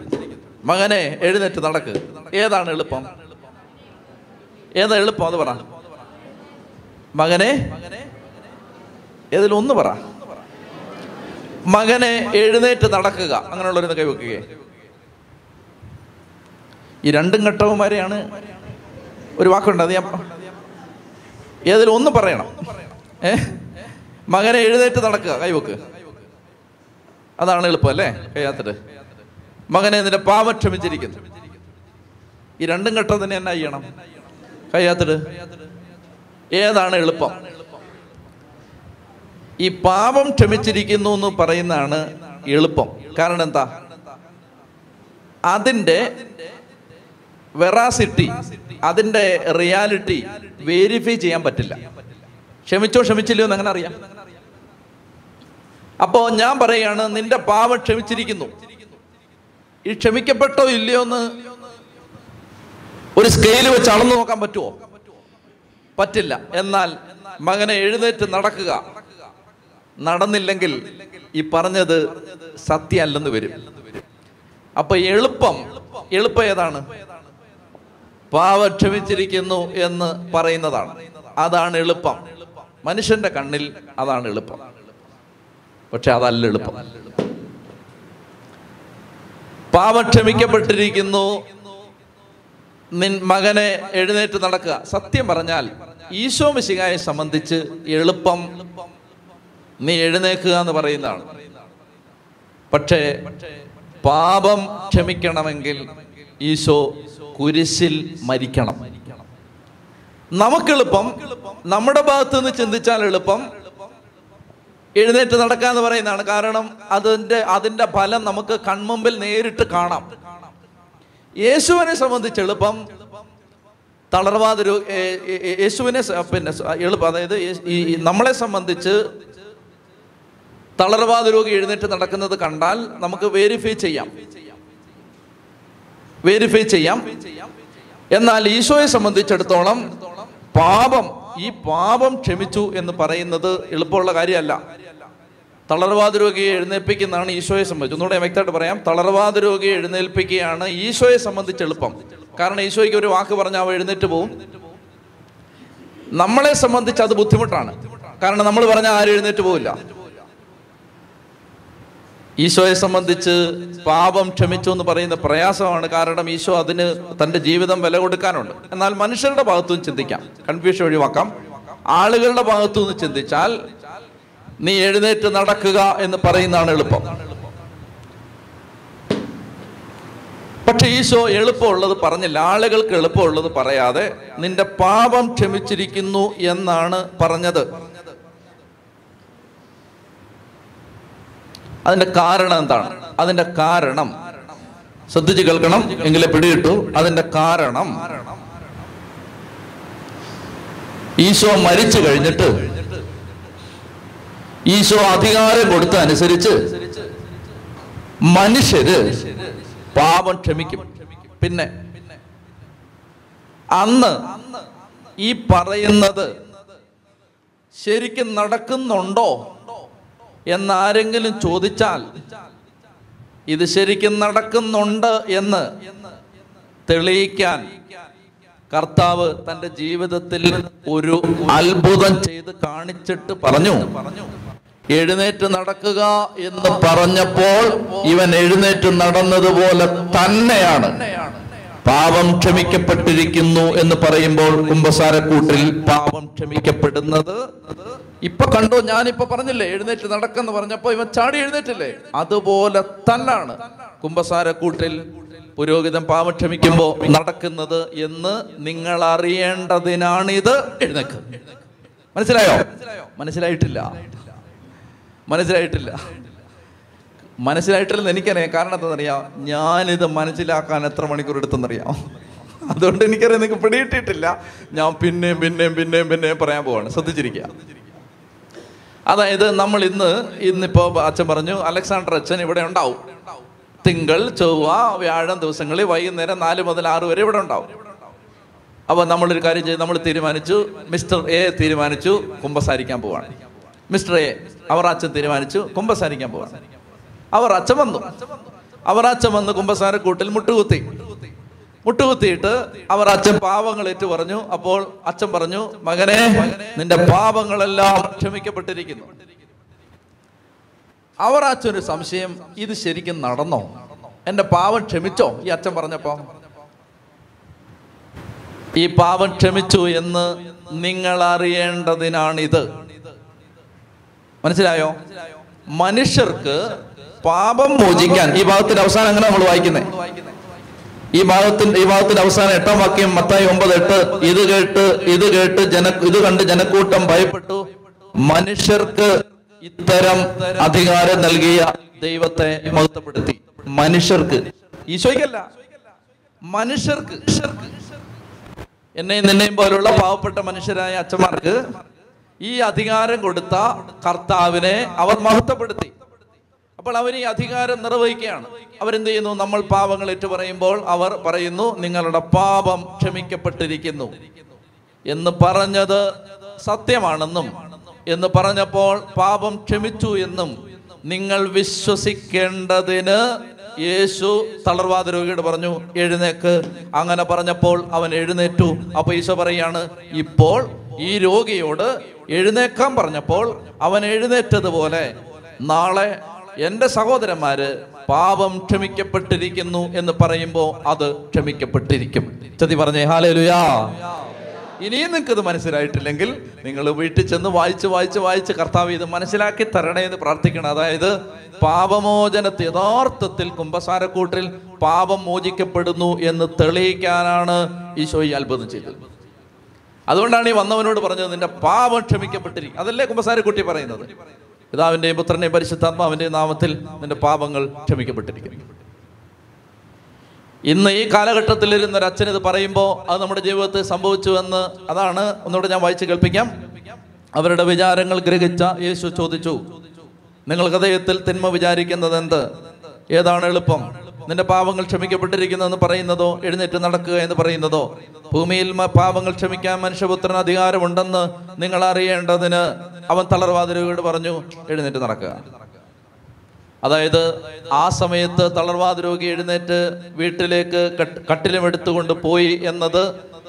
A: മകനെ എഴുന്നേറ്റ് നടക്കുക ഏതാണ് എളുപ്പം? ഏതാ എളുപ്പം? അത് പറ. മകനെ ഏതിലൊന്ന് പറ. മകനെ എഴുന്നേറ്റ് നടക്കുക. അങ്ങനെയുള്ളൊരു കൈ വെക്കുകയെ. ഈ രണ്ടും ഘട്ടവന്മാരെയാണ് ഒരു വാക്കുണ്ട്. അത് ഞാൻ ഏതിലൊന്ന് പറയണം. ഏ? മകനെ എഴുന്നേറ്റ് നടക്കുക. കൈവെക്ക് അതാണ് എളുപ്പം അല്ലേ? കയ്യാത്തിട്ട് മകനെ നിന്റെ പാപം ക്ഷമിച്ചിരിക്കുന്നു. ഈ രണ്ടും ഘട്ടം തന്നെ എന്നാ ചെയ്യണം? കയ്യാത്തിട്ട് ഏതാണ് എളുപ്പം? ഈ പാപം ക്ഷമിച്ചിരിക്കുന്നു എന്ന് പറയുന്നതാണ് എളുപ്പം. കാരണം എന്താ? അതിന്റെ വെറാസിറ്റി അതിന്റെ റിയാലിറ്റി വേരിഫൈ ചെയ്യാൻ പറ്റില്ല. ക്ഷമിച്ചോ ക്ഷമിച്ചില്ലയോ എന്ന് അങ്ങനെ അറിയാം? അപ്പോ ഞാൻ പറയാണ് നിന്റെ പാപം ക്ഷമിച്ചിരിക്കുന്നു. ഈ ക്ഷമിക്കപ്പെട്ടോ ഇല്ലയോ എന്ന് ഒരു സ്കെയിൽ വെച്ച് അളന്നു നോക്കാൻ പറ്റുമോ പറ്റില്ല. എന്നാൽ മകനെ എഴുന്നേറ്റ് നടക്കുക. നടന്നില്ലെങ്കിൽ ഈ പറഞ്ഞത് സത്യമല്ലെന്ന് വരും. അപ്പൊ എളുപ്പം എളുപ്പം ഏതാണ്? പാവ ക്ഷമിച്ചിരിക്കുന്നു എന്ന് പറയുന്നതാണ്. അതാണ് എളുപ്പം. മനുഷ്യന്റെ കണ്ണിൽ അതാണ് എളുപ്പം. പക്ഷെ അതല്ല എളുപ്പം. പാവം ക്ഷമിക്കപ്പെട്ടിരിക്കുന്നു. നിൻ മകനെ എഴുന്നേറ്റ് നടക്കുക. സത്യം പറഞ്ഞാൽ ഈശോ മിശിഹായെ സംബന്ധിച്ച് എളുപ്പം നീ എഴുന്നേക്കുക എന്ന് പറയുന്നതാണ്. പക്ഷേ പാപം ക്ഷമിക്കണമെങ്കിൽ ഈശോ കുരിശിൽ മരിക്കണം. നമുക്ക് നമുക്കെളുപ്പം നമ്മുടെ ഭാഗത്ത് നിന്ന് ചിന്തിച്ചാൽ എളുപ്പം എഴുന്നേറ്റ് നടക്കാന്ന് പറയുന്നതാണ്. കാരണം അതിന്റെ അതിന്റെ ഫലം നമുക്ക് കൺമുമ്പിൽ നേരിട്ട് കാണാം. യേശുവിനെ സംബന്ധിച്ച് എളുപ്പം ഏ- യേശുവിനെ പിന്നെ എളുപ്പം അതായത് ഈ നമ്മളെ സംബന്ധിച്ച് തളർവാദ രോഗി എഴുന്നേറ്റ് നടക്കുന്നത് കണ്ടാൽ നമുക്ക് വേരിഫൈ ചെയ്യാം. വേരിഫൈ ചെയ്യാം. എന്നാൽ ഈശോയെ സംബന്ധിച്ചിടത്തോളം പാപം ഈ പാപം ക്ഷമിച്ചു എന്ന് പറയുന്നത് എളുപ്പമുള്ള കാര്യമല്ല. തളർവാദ രോഗിയെ എഴുന്നേൽപ്പിക്കുന്നതാണ് ഈശോയെ സംബന്ധിച്ച്. ഒന്നുകൂടെ വ്യക്തമായിട്ട് പറയാം. തളർവാദ രോഗിയെ എഴുന്നേൽപ്പിക്കുകയാണ് ഈശോയെ സംബന്ധിച്ച് എളുപ്പം. കാരണം ഈശോയ്ക്ക് ഒരു വാക്ക് പറഞ്ഞാൽ അവ എഴുന്നേറ്റ് പോവും. നമ്മളെ സംബന്ധിച്ച് അത് ബുദ്ധിമുട്ടാണ്. കാരണം നമ്മൾ പറഞ്ഞാൽ ആരും എഴുന്നേറ്റ് പോവില്ല. ഈശോയെ സംബന്ധിച്ച് പാപം ക്ഷമിച്ചു എന്ന് പറയുന്ന പ്രയാസമാണ്. കാരണം ഈശോ അതിന് തന്റെ ജീവിതം വില കൊടുക്കാനുണ്ട്. എന്നാൽ മനുഷ്യരുടെ ഭാഗത്തു നിന്ന് ചിന്തിക്കാം. കൺഫ്യൂഷൻ ഒഴിവാക്കാം. ആളുകളുടെ ഭാഗത്തു നിന്ന് ചിന്തിച്ചാൽ നീ എഴുന്നേറ്റ് നടക്കുക എന്ന് പറയുന്നതാണ് എളുപ്പം. പക്ഷെ ഈശോ എളുപ്പമുള്ളത് പറഞ്ഞില്ല. ആളുകൾക്ക് എളുപ്പമുള്ളത് പറയാതെ നിന്റെ പാപം ക്ഷമിച്ചിരിക്കുന്നു എന്നാണ് പറഞ്ഞത്. അതിന്റെ കാരണം എന്താണ്? അതിന്റെ കാരണം ശ്രദ്ധിച്ച് കേൾക്കണം. എങ്കിലേ പിടികിട്ടു. അതിന്റെ കാരണം ഈശോ മരിച്ചു കഴിഞ്ഞിട്ട് ഈശോ അധികാരം കൊടുത്ത അനുസരിച്ച് മനുഷ്യര് പാപം ക്ഷമിക്കും. പിന്നെ അന്ന് ഈ പറയുന്നത് ശരിക്കും നടക്കുന്നുണ്ടോ എന്നാരെങ്കിലും ചോദിച്ചാൽ ഇത് ശരിക്കും നടക്കുന്നുണ്ട് എന്ന് തെളിയിക്കാൻ കർത്താവ് തന്റെ ജീവിതത്തിൽ ഒരു അത്ഭുതം ചെയ്ത് കാണിച്ചിട്ട് പറഞ്ഞു. എഴുന്നേറ്റ് നടക്കുക എന്ന് പറഞ്ഞപ്പോൾ ഇവൻ എഴുന്നേറ്റ് നടന്നതുപോലെ തന്നെയാണ്. പാപം ക്ഷമിക്കപ്പെട്ടിരിക്കുന്നു എന്ന് പറയുമ്പോൾ കുംഭസാരക്കൂട്ടിൽ പാപം ക്ഷമിക്കപ്പെടുന്നത്. ഇപ്പൊ കണ്ടോ ഞാനിപ്പോ പറഞ്ഞില്ലേ എഴുന്നേറ്റ് നടക്കെന്ന് പറഞ്ഞപ്പോ ഇവൻ ചാടി എഴുന്നേറ്റില്ലേ? അതുപോലെ തന്നാണ് കുംഭസാരക്കൂട്ടിൽ പുരോഹിതൻ പാപം ക്ഷമിക്കുമ്പോ നടക്കുന്നത് എന്ന് നിങ്ങൾ അറിയേണ്ടതിനാണിത് എഴുന്നേക്ക്. മനസ്സിലായോ? മനസ്സിലായിട്ടില്ല. മനസ്സിലായിട്ടില്ല. മനസ്സിലായിട്ടില്ലെന്ന് എനിക്കറിയാം. കാരണം എന്താണെന്നറിയാം? ഞാനിത് മനസ്സിലാക്കാൻ എത്ര മണിക്കൂർ എടുത്തെന്നറിയാം. അതുകൊണ്ട് എനിക്കറിയാം നിങ്ങൾക്ക് പിടിയിട്ടിട്ടില്ല ഞാൻ പിന്നെയും പിന്നെയും പിന്നെയും പിന്നെയും പറയാൻ പോവാണ്. ശ്രദ്ധിച്ചിരിക്കുക. അതായത് നമ്മൾ ഇന്ന് ഇന്നിപ്പോ അച്ഛൻ പറഞ്ഞു അലക്സാണ്ടർ അച്ഛൻ ഇവിടെ ഉണ്ടാവും. തിങ്കൾ ചൊവ്വ വ്യാഴം ദിവസങ്ങളിൽ വൈകുന്നേരം നാല് മുതൽ ആറ് വരെ ഇവിടെ ഉണ്ടാവും. അപ്പോൾ നമ്മളൊരു കാര്യം ചെയ്ത് നമ്മൾ തീരുമാനിച്ചു. മിസ്റ്റർ എ തീരുമാനിച്ചു. കുമ്പസാരിക്കാൻ പോവാണ്. മിസ്റ്റർ എ അവർ അച്ഛൻ തീരുമാനിച്ചു കുമ്പസാരിക്കാൻ പോവാ അവർ അച്ഛൻ വന്നു. അവർ അച്ഛൻ വന്ന് കുമ്പസാരക്കൂട്ടിൽ മുട്ടുകുത്തി. മുട്ടുകുത്തിയിട്ട് അവർ അച്ഛൻ പാവങ്ങൾ ഏറ്റു പറഞ്ഞു അപ്പോൾ അച്ഛൻ പറഞ്ഞു മകനെ നിന്റെ പാപങ്ങളെല്ലാം ക്ഷമിക്കപ്പെട്ടിരിക്കുന്നു. അവർ ഒരു സംശയം ഇത് ശരിക്കും നടന്നോ? എന്റെ പാവം ക്ഷമിച്ചോ? ഈ അച്ഛൻ പറഞ്ഞപ്പോ ഈ പാവം ക്ഷമിച്ചു എന്ന് നിങ്ങൾ അറിയേണ്ടതിനാണിത്. മനസ്സിലായോ? മനുഷ്യർക്ക് പാപം മോചിക്കാൻ ഈ ഭാഗത്തിന്റെ അവസാനം അങ്ങനെ നമ്മൾ വായിക്കുന്നേ? ഈ ഭാഗത്തിന്റെ ഈ ഭാഗത്തിന്റെ അവസാനം എട്ടാം വാക്യം മത്തായി ഒമ്പത് എട്ട് ഇത് കേട്ട് ഇത് കേട്ട് ജന ഇത് കണ്ട് ജനക്കൂട്ടം ഭയപ്പെട്ടു. മനുഷ്യർക്ക് ഇത്തരം അധികാരം നൽകിയ ദൈവത്തെ മഹത്വപ്പെടുത്തി. മനുഷ്യർക്ക്. ഈശോയ്ക്കല്ല. മനുഷ്യർക്ക്. എന്നെയും നിന്നെയും പോലുള്ള പാവപ്പെട്ട മനുഷ്യരായ അച്ഛന്മാർക്ക് ഈ അധികാരം കൊടുത്ത കർത്താവിനെ അവർ മഹത്വപ്പെടുത്തി. അപ്പോൾ അവർ ഈ അധികാരം നിർവഹിക്കുകയാണ്. അവരെന്ത് ചെയ്യുന്നു? നമ്മൾ പാപങ്ങൾ ഏറ്റു പറയുമ്പോൾ അവർ പറയുന്നു നിങ്ങളുടെ പാപം ക്ഷമിക്കപ്പെട്ടിരിക്കുന്നു. എന്ന് പറഞ്ഞത് സത്യമാണെന്നും എന്ന് പറഞ്ഞപ്പോൾ പാപം ക്ഷമിച്ചു എന്നും നിങ്ങൾ വിശ്വസിക്കേണ്ടതിന് യേശു തളർവാദ രോഗിയോട് പറഞ്ഞു എഴുന്നേക്ക്. അങ്ങനെ പറഞ്ഞപ്പോൾ അവൻ എഴുന്നേറ്റു. അപ്പൊ ഈശോ പറയാണ് ഇപ്പോൾ ഈ രോഗിയോട് എഴുന്നേക്കാൻ പറഞ്ഞപ്പോൾ അവൻ എഴുന്നേറ്റതുപോലെ നാളെ എന്റെ സഹോദരന്മാര് പാപം ക്ഷമിക്കപ്പെട്ടിരിക്കുന്നു എന്ന് പറയുമ്പോൾ അത് ക്ഷമിക്കപ്പെട്ടിരിക്കും. ചതി പറഞ്ഞേ ഹാലേലുയാ. ഇനിയും നിങ്ങൾക്ക് ഇത് മനസ്സിലായിട്ടില്ലെങ്കിൽ നിങ്ങൾ വീട്ടിൽ ചെന്ന് വായിച്ച് വായിച്ച് വായിച്ച് കർത്താവ് ഇത് മനസ്സിലാക്കി തരണേ എന്ന് പ്രാർത്ഥിക്കണം. അതായത് പാപമോചനത്തെ യഥാർത്ഥത്തിൽ കുംഭസാരക്കൂട്ടിൽ പാപം മോചിക്കപ്പെടുന്നു എന്ന് തെളിയിക്കാനാണ് ഈശോ ഈ അത്ഭുതം ചെയ്തത്. അതുകൊണ്ടാണ് ഈ വന്നവനോട് പറഞ്ഞത് നിന്റെ പാപം ക്ഷമിക്കപ്പെട്ടിരിക്കും അതല്ലേ കുമ്പസാരക്കുട്ടി പറയുന്നത്. പിതാവിന്റെയും പുത്രന്റെയും പരിശുദ്ധാത്മാവിന്റെയും നാമത്തിൽ നിന്റെ പാപങ്ങൾ ക്ഷമിക്കപ്പെട്ടിരിക്കും ഇന്ന് ഈ കാലഘട്ടത്തിൽ ഇരുന്ന ഒരു അച്ഛൻ ഇത് പറയുമ്പോൾ അത് നമ്മുടെ ജീവിതത്തിൽ സംഭവിച്ചു എന്ന് അതാണ് ഒന്നുകൂടെ ഞാൻ വായിച്ച് കേൾപ്പിക്കാം. അവരുടെ വിചാരങ്ങൾ ഗ്രഹിച്ച യേശു ചോദിച്ചു നിങ്ങൾ ഹൃദയത്തിൽ തിന്മ വിചാരിക്കുന്നത് എന്ത് ഏതാണ് എളുപ്പം? നിന്റെ പാപങ്ങൾ ക്ഷമിക്കപ്പെട്ടിരിക്കുന്നതെന്ന് പറയുന്നതോ എഴുന്നേറ്റ് നടക്കുക എന്ന് പറയുന്നതോ? ഭൂമിയിൽ പാവങ്ങൾ ക്ഷമിക്കാൻ മനുഷ്യപുത്രന് അധികാരമുണ്ടെന്ന് നിങ്ങൾ അറിയേണ്ടതിന് അവൻ തളർവാതിരോട് പറഞ്ഞു എഴുന്നേറ്റ് നടക്കുക. അതായത് ആ സമയത്ത് തളർവാദ രോഗി എഴുന്നേറ്റ് വീട്ടിലേക്ക് കട്ട് കട്ടിലും എടുത്തുകൊണ്ട് പോയി എന്നത്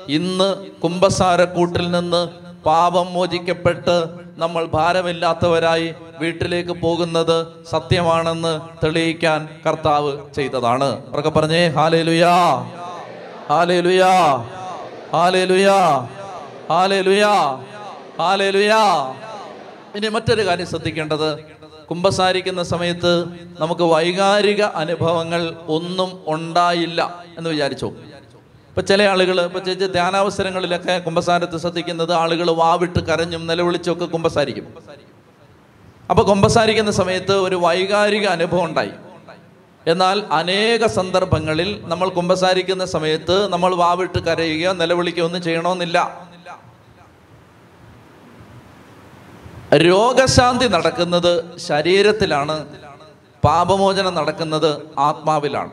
A: ഇന്ന് കുംഭസാരക്കൂട്ടിൽ നിന്ന് പാപം മോചിക്കപ്പെട്ട് നമ്മൾ ഭാരമില്ലാത്തവരായി വീട്ടിലേക്ക് പോകുന്നത് സത്യമാണെന്ന് തെളിയിക്കാൻ കർത്താവ് ചെയ്തതാണ്. അവരൊക്കെ പറഞ്ഞേ hallelujah hallelujah hallelujah hallelujah hallelujah. ഇനി മറ്റൊരു കാര്യം ശ്രദ്ധിക്കേണ്ടത്. കുംഭസാരിക്കുന്ന സമയത്ത് നമുക്ക് വൈകാരിക അനുഭവങ്ങൾ ഒന്നും ഉണ്ടായില്ല എന്ന് വിചാരിച്ചു? ഇപ്പൊ ചില ആളുകൾ ചേച്ചി ധ്യാനാവസരങ്ങളിലൊക്കെ കുമ്പസാരത്ത് ശ്രദ്ധിക്കുന്നത് ആളുകൾ വാവിട്ട് കരഞ്ഞും നിലവിളിച്ചൊക്കെ കുമ്പസാരിക്കും. അപ്പോൾ കുമ്പസാരിക്കുന്ന സമയത്ത് ഒരു വൈകാരിക അനുഭവം ഉണ്ടായി. എന്നാൽ അനേക സന്ദർഭങ്ങളിൽ നമ്മൾ കുമ്പസാരിക്കുന്ന സമയത്ത് നമ്മൾ വാവിട്ട് കരയുകയോ നിലവിളിക്കുകയോ ഒന്നും ചെയ്യണമെന്നില്ല. രോഗശാന്തി നടക്കുന്നത് ശരീരത്തിലാണ് പാപമോചനം നടക്കുന്നത് ആത്മാവിലാണ്.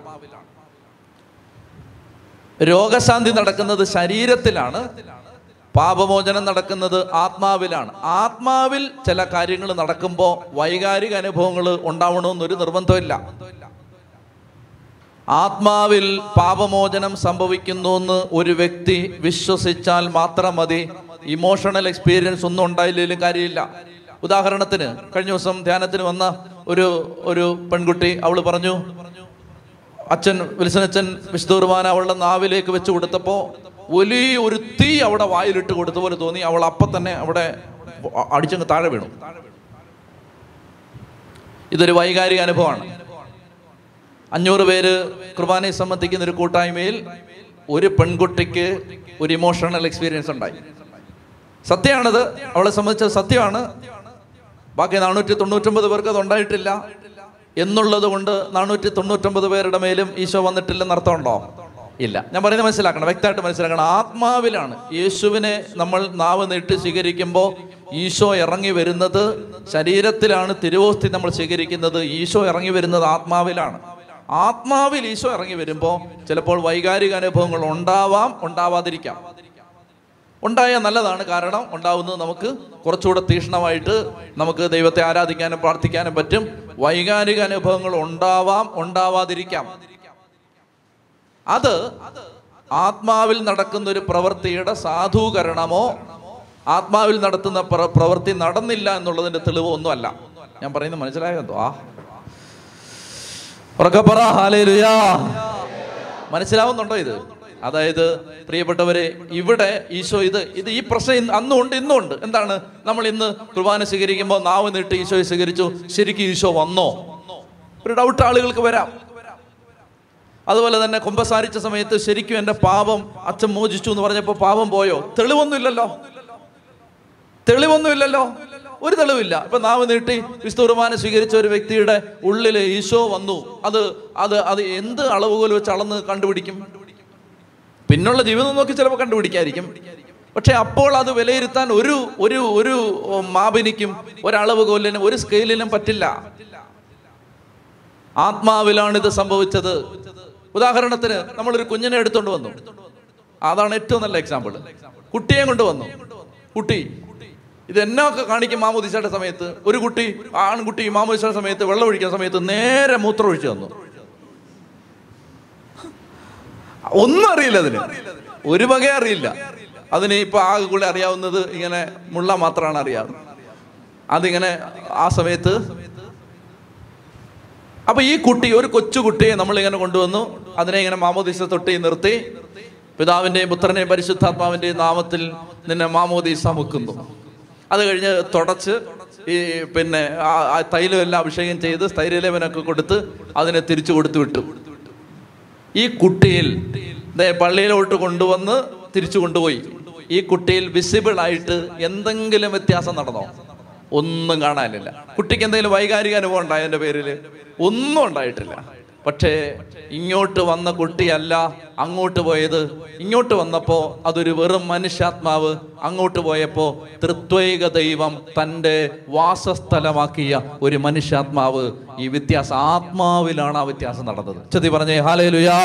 A: രോഗശാന്തി നടക്കുന്നത് ശരീരത്തിലാണ് പാപമോചനം നടക്കുന്നത് ആത്മാവിലാണ്. ആത്മാവിൽ ചില കാര്യങ്ങൾ നടക്കുമ്പോൾ വൈകാരിക അനുഭവങ്ങൾ ഉണ്ടാവണമെന്നൊരു നിർബന്ധമില്ല. ആത്മാവിൽ പാപമോചനം സംഭവിക്കുന്നു എന്ന് ഒരു വ്യക്തി വിശ്വസിച്ചാൽ മാത്രം മതി. ഇമോഷണൽ എക്സ്പീരിയൻസ് ഒന്നും ഉണ്ടായില്ലെങ്കിലും കാര്യമില്ല. ഉദാഹരണത്തിന് കഴിഞ്ഞ ദിവസം ധ്യാനത്തിന് വന്ന ഒരു ഒരു പെൺകുട്ടി അവൾ പറഞ്ഞു അച്ഛൻ വിൽസനച്ഛൻ വിശുദ്ധ കുർബാന അവളുടെ നാവിലേക്ക് വെച്ച് കൊടുത്തപ്പോൾ വലിയ ഒരു തീ അവിടെ വായിലിട്ട് കൊടുത്ത പോലെ തോന്നി. അവൾ അപ്പം തന്നെ അവിടെ അടിച്ചങ്ങ് താഴെ വീണു. ഇതൊരു വൈകാരിക അനുഭവമാണ്. അഞ്ഞൂറ് പേര് കുർബാനയെ സംബന്ധിക്കുന്ന ഒരു കൂട്ടായ്മയിൽ ഒരു പെൺകുട്ടിക്ക് ഒരു ഇമോഷണൽ എക്സ്പീരിയൻസ് ഉണ്ടായി. സത്യമാണത്. അവളെ സംബന്ധിച്ച് സത്യമാണ്. ബാക്കി നാനൂറ്റി തൊണ്ണൂറ്റൊമ്പത് പേർക്ക് അത് ഉണ്ടായിട്ടില്ല. എന്നുള്ളത് കൊണ്ട് നാനൂറ്റി തൊണ്ണൂറ്റൊമ്പത് പേരുടെ മേലും ഈശോ വന്നിട്ടില്ലെന്ന് അർത്ഥമുണ്ടോ? ഇല്ല. ഞാൻ പറയുന്നത് മനസ്സിലാക്കണം വ്യക്തമായിട്ട് മനസ്സിലാക്കണം. ആത്മാവിലാണ് യേശുവിനെ നമ്മൾ നാവ് നീട്ടി സ്വീകരിക്കുമ്പോൾ ഈശോ ഇറങ്ങി വരുന്നത് ശരീരത്തിലാണ് തിരുവോസ്തി നമ്മൾ സ്വീകരിക്കുന്നത് ഈശോ ഇറങ്ങി വരുന്നത് ആത്മാവിലാണ്. ആത്മാവിൽ ഈശോ ഇറങ്ങി വരുമ്പോൾ ചിലപ്പോൾ വൈകാരിക അനുഭവങ്ങൾ ഉണ്ടാവാം ഉണ്ടാവാതിരിക്കാം. ഉണ്ടായാൽ നല്ലതാണ്. കാരണം ഉണ്ടാവുന്നത് നമുക്ക് കുറച്ചുകൂടെ തീക്ഷ്ണമായിട്ട് നമുക്ക് ദൈവത്തെ ആരാധിക്കാനും പ്രാർത്ഥിക്കാനും പറ്റും. വൈകാരിക അനുഭവങ്ങൾ ഉണ്ടാവാം ഉണ്ടാവാതിരിക്കാം. അത് ആത്മാവിൽ നടക്കുന്ന ഒരു പ്രവൃത്തിയുടെ സാധൂകരണമോ ആത്മാവിൽ നടത്തുന്ന പ്ര- പ്രവൃത്തി നടന്നില്ല എന്നുള്ളതിന്റെ തെളിവോ ഒന്നുമല്ല. ഞാൻ പറയുന്നത് മനസ്സിലായോ? ആ. മനസ്സിലാവുന്നുണ്ടോ ഇത്? അതായത് പ്രിയപ്പെട്ടവരെ ഇവിടെ ഈശോ ഇത് ഇത് ഈ പ്രശ്നം അന്നും ഉണ്ട് ഇന്നും ഉണ്ട് എന്താണ്? നമ്മൾ ഇന്ന് കുർബാന സ്വീകരിക്കുമ്പോൾ നാവ് നീട്ടി ഈശോയെ സ്വീകരിച്ചു. ശരിക്കും ഈശോ വന്നോ? ഒരു ഡൗട്ട് ആളുകൾക്ക് വരാം. അതുപോലെ തന്നെ കുമ്പസാരിച്ച സമയത്ത് ശരിക്കും എന്റെ പാപം അച്ഛൻ മോചിച്ചു എന്ന് പറഞ്ഞപ്പോൾ പാപം പോയോ? തെളിവൊന്നുമില്ലല്ലോ. തെളിവൊന്നുമില്ലല്ലോ. ഒരു തെളിവില്ല. ഇപ്പൊ നാവ് നീട്ടി കുർബാന സ്വീകരിച്ച ഒരു വ്യക്തിയുടെ ഉള്ളിൽ ഈശോ വന്നു. അത് അത് അത് എന്ത് അളവുകൾ വെച്ച് അളന്ന് കണ്ടുപിടിക്കും? പിന്നുള്ള ജീവിതം നോക്കി ചിലപ്പോൾ കണ്ടുപിടിക്കായിരിക്കും പക്ഷെ അപ്പോൾ അത് വിലയിരുത്താൻ ഒരു ഒരു ഒരു മാപിനിക്കും ഒരളവ് കൊല്ലിനും ഒരു സ്കെയിലിനും പറ്റില്ല. ആത്മാവിലാണ് ഇത് സംഭവിച്ചത്. ഉദാഹരണത്തിന് നമ്മളൊരു കുഞ്ഞിനെ എടുത്തുകൊണ്ട് വന്നു. അതാണ് ഏറ്റവും നല്ല എക്സാമ്പിൾ കുട്ടിയെ കൊണ്ടുവന്നു. കുട്ടി ഇത് എന്നൊക്കെ കാണിക്കും മാമോദിസയുടെ സമയത്ത്. ഒരു കുട്ടി ആൺകുട്ടി മാമോദിസയുടെ സമയത്ത് വെള്ളം ഒഴിക്കുന്ന സമയത്ത് നേരെ മൂത്രം ഒഴിച്ചു തന്നു. ഒന്നും അറിയില്ല അതിന്. ഒരു വക അറിയില്ല. അതിന് ഇപ്പൊ ആകെ കൂടെ അറിയാവുന്നത് ഇങ്ങനെ മുള്ള മാത്രമാണ് അറിയാവുന്നത് അതിങ്ങനെ ആ സമയത്ത് അപ്പൊ ഈ കുട്ടി ഒരു കൊച്ചുകുട്ടിയെ നമ്മൾ ഇങ്ങനെ കൊണ്ടുവന്നു. അതിനെ ഇങ്ങനെ മാമോദീസ തൊട്ടി നിർത്തി. പിതാവിന്റെയും പുത്രനെയും പരിശുദ്ധാത്മാവിന്റെയും നാമത്തിൽ നിന്നെ മാമോദീസ മുക്കുന്നു അത് കഴിഞ്ഞ് തുടച്ച് ഈ പിന്നെ ആ- ആ തൈലം എല്ലാം അഭിഷേകം ചെയ്ത് സ്ഥൈര്യലേപനൊക്കെ കൊടുത്ത് അതിനെ തിരിച്ചു കൊടുത്തു വിട്ടു. ഈ കുട്ടിയിൽ പള്ളിയിലോട്ട് കൊണ്ടുവന്ന് തിരിച്ചു കൊണ്ടുപോയി. ഈ കുട്ടിയിൽ വിസിബിൾ ആയിട്ട് എന്തെങ്കിലും വ്യത്യാസം നടന്നോ? ഒന്നും കാണാനില്ല. കുട്ടിക്ക് എന്തെങ്കിലും വൈകാരിക അനുഭവം ഉണ്ടായ എന്റെ പേരിൽ? ഒന്നും ഉണ്ടായിട്ടില്ല. പക്ഷേ ഇങ്ങോട്ട് വന്ന കുട്ടിയല്ല അങ്ങോട്ട് പോയത്. ഇങ്ങോട്ട് വന്നപ്പോ അതൊരു വെറും മനുഷ്യാത്മാവ് അങ്ങോട്ട് പോയപ്പോ തൃത്വൈക ദൈവം തന്റെ വാസസ്ഥലമാക്കിയ ഒരു മനുഷ്യാത്മാവ്. ഈ വ്യത്യാസം ആത്മാവിലാണ് ആ വ്യത്യാസം നടന്നത്. ചതി പറഞ്ഞേ ഹാലയിലുയാ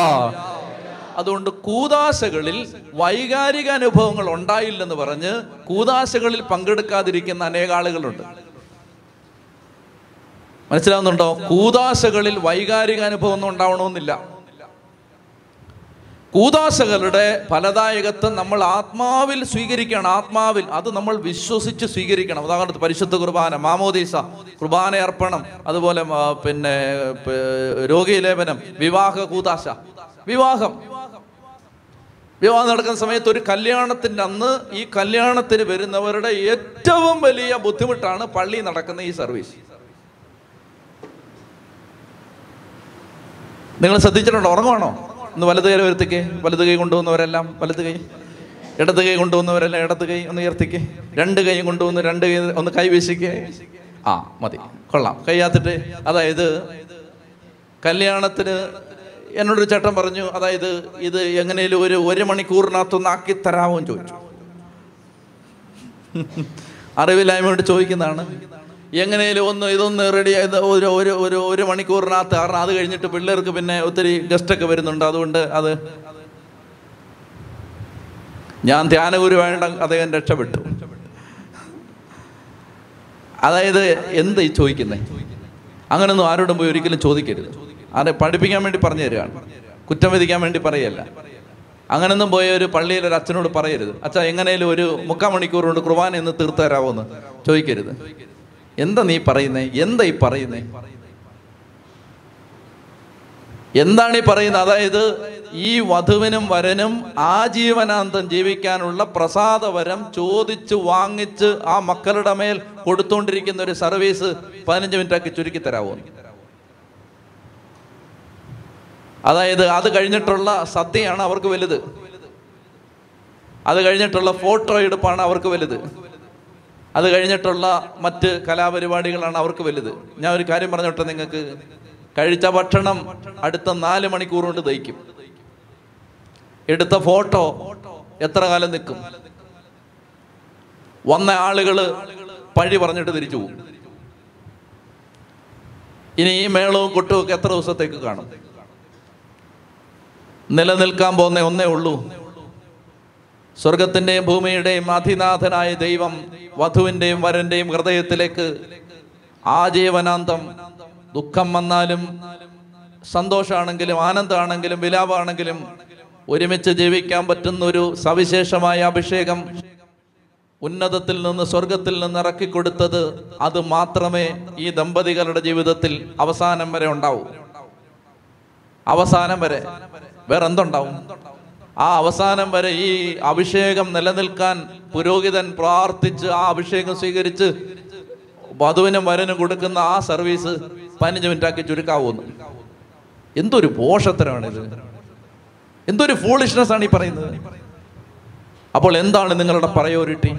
A: അതുകൊണ്ട് കൂതാശകളിൽ വൈകാരിക അനുഭവങ്ങൾ ഉണ്ടായില്ലെന്ന് പറഞ്ഞ് കൂതാശകളിൽ പങ്കെടുക്കാതിരിക്കുന്ന അനേക ആളുകളുണ്ട് മനസ്സിലാവുന്നുണ്ടോ? കൂതാശകളിൽ വൈകാരിക അനുഭവം ഒന്നും ഉണ്ടാവണമെന്നില്ല. കൂതാശകളുടെ ഫലദായകത്വം നമ്മൾ ആത്മാവിൽ സ്വീകരിക്കണം ആത്മാവിൽ അത് നമ്മൾ വിശ്വസിച്ച് സ്വീകരിക്കണം. ഉദാഹരണത്തിന് പരിശുദ്ധ കുർബാന മാമോദീസ കുർബാന അർപ്പണം അതുപോലെ പിന്നെ രോഗീലേപനം വിവാഹ കൂതാശ വിവാഹം. വിവാഹം നടക്കുന്ന സമയത്ത് ഒരു കല്യാണത്തിന്റെ അന്ന് ഈ കല്യാണത്തിന് വരുന്നവരുടെ ഏറ്റവും വലിയ ബുദ്ധിമുട്ടാണ് പള്ളി നടക്കുന്ന ഈ സർവീസ്. നിങ്ങൾ ശ്രദ്ധിച്ചിട്ടുണ്ടോ? ഉറങ്ങുവാണോ? ഒന്ന് വലത് കൈ ഉയർത്തിക്കേ. വലത് കൈ കൊണ്ടുവന്നവരെല്ലാം വലത് കൈ. ഇടത് കൈ കൊണ്ടുവന്നവരെല്ലാം ഇടത് കൈ ഒന്ന് ഉയർത്തിക്കേ. രണ്ട് കൈ കൊണ്ടുവന്ന് രണ്ട് കൈ ഒന്ന് കൈ വീശിക്കേ. ആ മതി. കൊള്ളാം. കൈയാത്തിട്ട് അതായത് കല്യാണത്തിന് എന്നോടൊരു ചേട്ടൻ പറഞ്ഞു അതായത് ഇത് എങ്ങനെയും ഒരു ഒരു മണിക്കൂറിനകത്തൊന്ന് ആക്കി തരാമോ എന്ന് ചോദിച്ചു. അറിവില്ലായ്മ കൊണ്ട് ചോദിക്കുന്നതാണ്. എങ്ങനെയും ഒന്ന് ഇതൊന്ന് റെഡി ഒരു ഒരു ഒരു ഒരു മണിക്കൂറിനകത്ത് കാരണം അത് കഴിഞ്ഞിട്ട് പിള്ളേർക്ക് പിന്നെ ഒത്തിരി ഗസ്റ്റൊക്കെ വരുന്നുണ്ട്. അതുകൊണ്ട് അത് ഞാൻ ധ്യാനഗുരുവായിട്ട് അദ്ദേഹം രക്ഷപ്പെട്ടു. അതായത് എന്ത് ഈ ചോദിക്കുന്നത് അങ്ങനൊന്നും ആരോടും പോയി ഒരിക്കലും ചോദിക്കരുത്. ആരെ പഠിപ്പിക്കാൻ വേണ്ടി പറഞ്ഞു തരികയാണ്. കുറ്റം വിധിക്കാൻ വേണ്ടി പറയല്ല. അങ്ങനൊന്നും പോയ ഒരു പള്ളിയിൽ ഒരു അച്ഛനോട് പറയരുത്. അച്ഛാ എങ്ങനെയും ഒരു മുക്കാൽ മണിക്കൂർ കൊണ്ട് കുർബാന എന്ന് തീർത്തു തരാമോ എന്ന് ചോദിക്കരുത്. എന്താ നീ പറയുന്നേ? എന്താ ഈ പറയുന്നേ? എന്താണ് ഈ പറയുന്നത്? അതായത് ഈ വധുവിനും വരനും ആജീവനാന്തം ജീവിക്കാനുള്ള പ്രസാദവരം ചോദിച്ച് വാങ്ങിച്ച് ആ മക്കളുടെ മേൽ കൊടുത്തുകൊണ്ടിരിക്കുന്ന ഒരു സർവീസ് പതിനഞ്ച് മിനിറ്റാക്കി ചുരുക്കി തരാമോ അതായത് അത് കഴിഞ്ഞിട്ടുള്ള സദ്യയാണ് അവർക്ക് വലുത്. അത് കഴിഞ്ഞിട്ടുള്ള ഫോട്ടോ എടുപ്പാണ് അവർക്ക് വലുത്. അത് കഴിഞ്ഞിട്ടുള്ള മറ്റ് കലാപരിപാടികളാണ് അവർക്ക് വലുത്. ഞാൻ ഒരു കാര്യം പറഞ്ഞോട്ടെ നിങ്ങൾക്ക്? കഴിച്ച ഭക്ഷണം അടുത്ത നാല് മണിക്കൂർ കൊണ്ട് ദഹിക്കും. എടുത്ത ഫോട്ടോ എത്ര കാലം നിൽക്കും? വന്ന ആളുകൾ പഴി പറഞ്ഞിട്ട് തിരിച്ചു പോകും. ഇനി ഈ മേളവും കൊട്ടുമൊക്കെ എത്ര ദിവസത്തേക്ക് കാണും? നിലനിൽക്കാൻ പോകുന്ന ഒന്നേ ഉള്ളൂ. സ്വർഗത്തിന്റെയും ഭൂമിയുടെയും അധിനാഥനായ ദൈവം വധുവിന്റെയും വരന്റെയും ഹൃദയത്തിലേക്ക് ആജീവനാന്തം. ദുഃഖം വന്നാലും സന്തോഷമാണെങ്കിലും ആനന്ദമാണെങ്കിലും വിലാപമാണെങ്കിലും ഒരുമിച്ച് ജീവിക്കാൻ പറ്റുന്ന ഒരു സവിശേഷമായ അഭിഷേകം ഉന്നതത്തിൽ നിന്ന് സ്വർഗത്തിൽ നിന്ന് ഇറക്കി കൊടുത്തത് അത് മാത്രമേ ഈ ദമ്പതികളുടെ ജീവിതത്തിൽ അവസാനം വരെ ഉണ്ടാവൂ. അവസാനം വരെ വേറെ എന്തുണ്ടാവും ആ അവസാനം വരെ ഈ അഭിഷേകം നിലനിൽക്കാൻ പുരോഹിതൻ പ്രാർത്ഥിച്ച് ആ അഭിഷേകം സ്വീകരിച്ച് വധുവിനും വരനും കൊടുക്കുന്ന ആ സർവീസ് പതിനഞ്ച് മിനിറ്റാക്കി ചുരുക്കാവുന്നു. എന്തൊരു പോഷത്തരമാണിത്. എന്തൊരു ഫൂളിഷ്നെസ് ആണ് ഈ പറയുന്നത്. അപ്പോൾ എന്താണ് നിങ്ങളുടെ പ്രയോറിറ്റി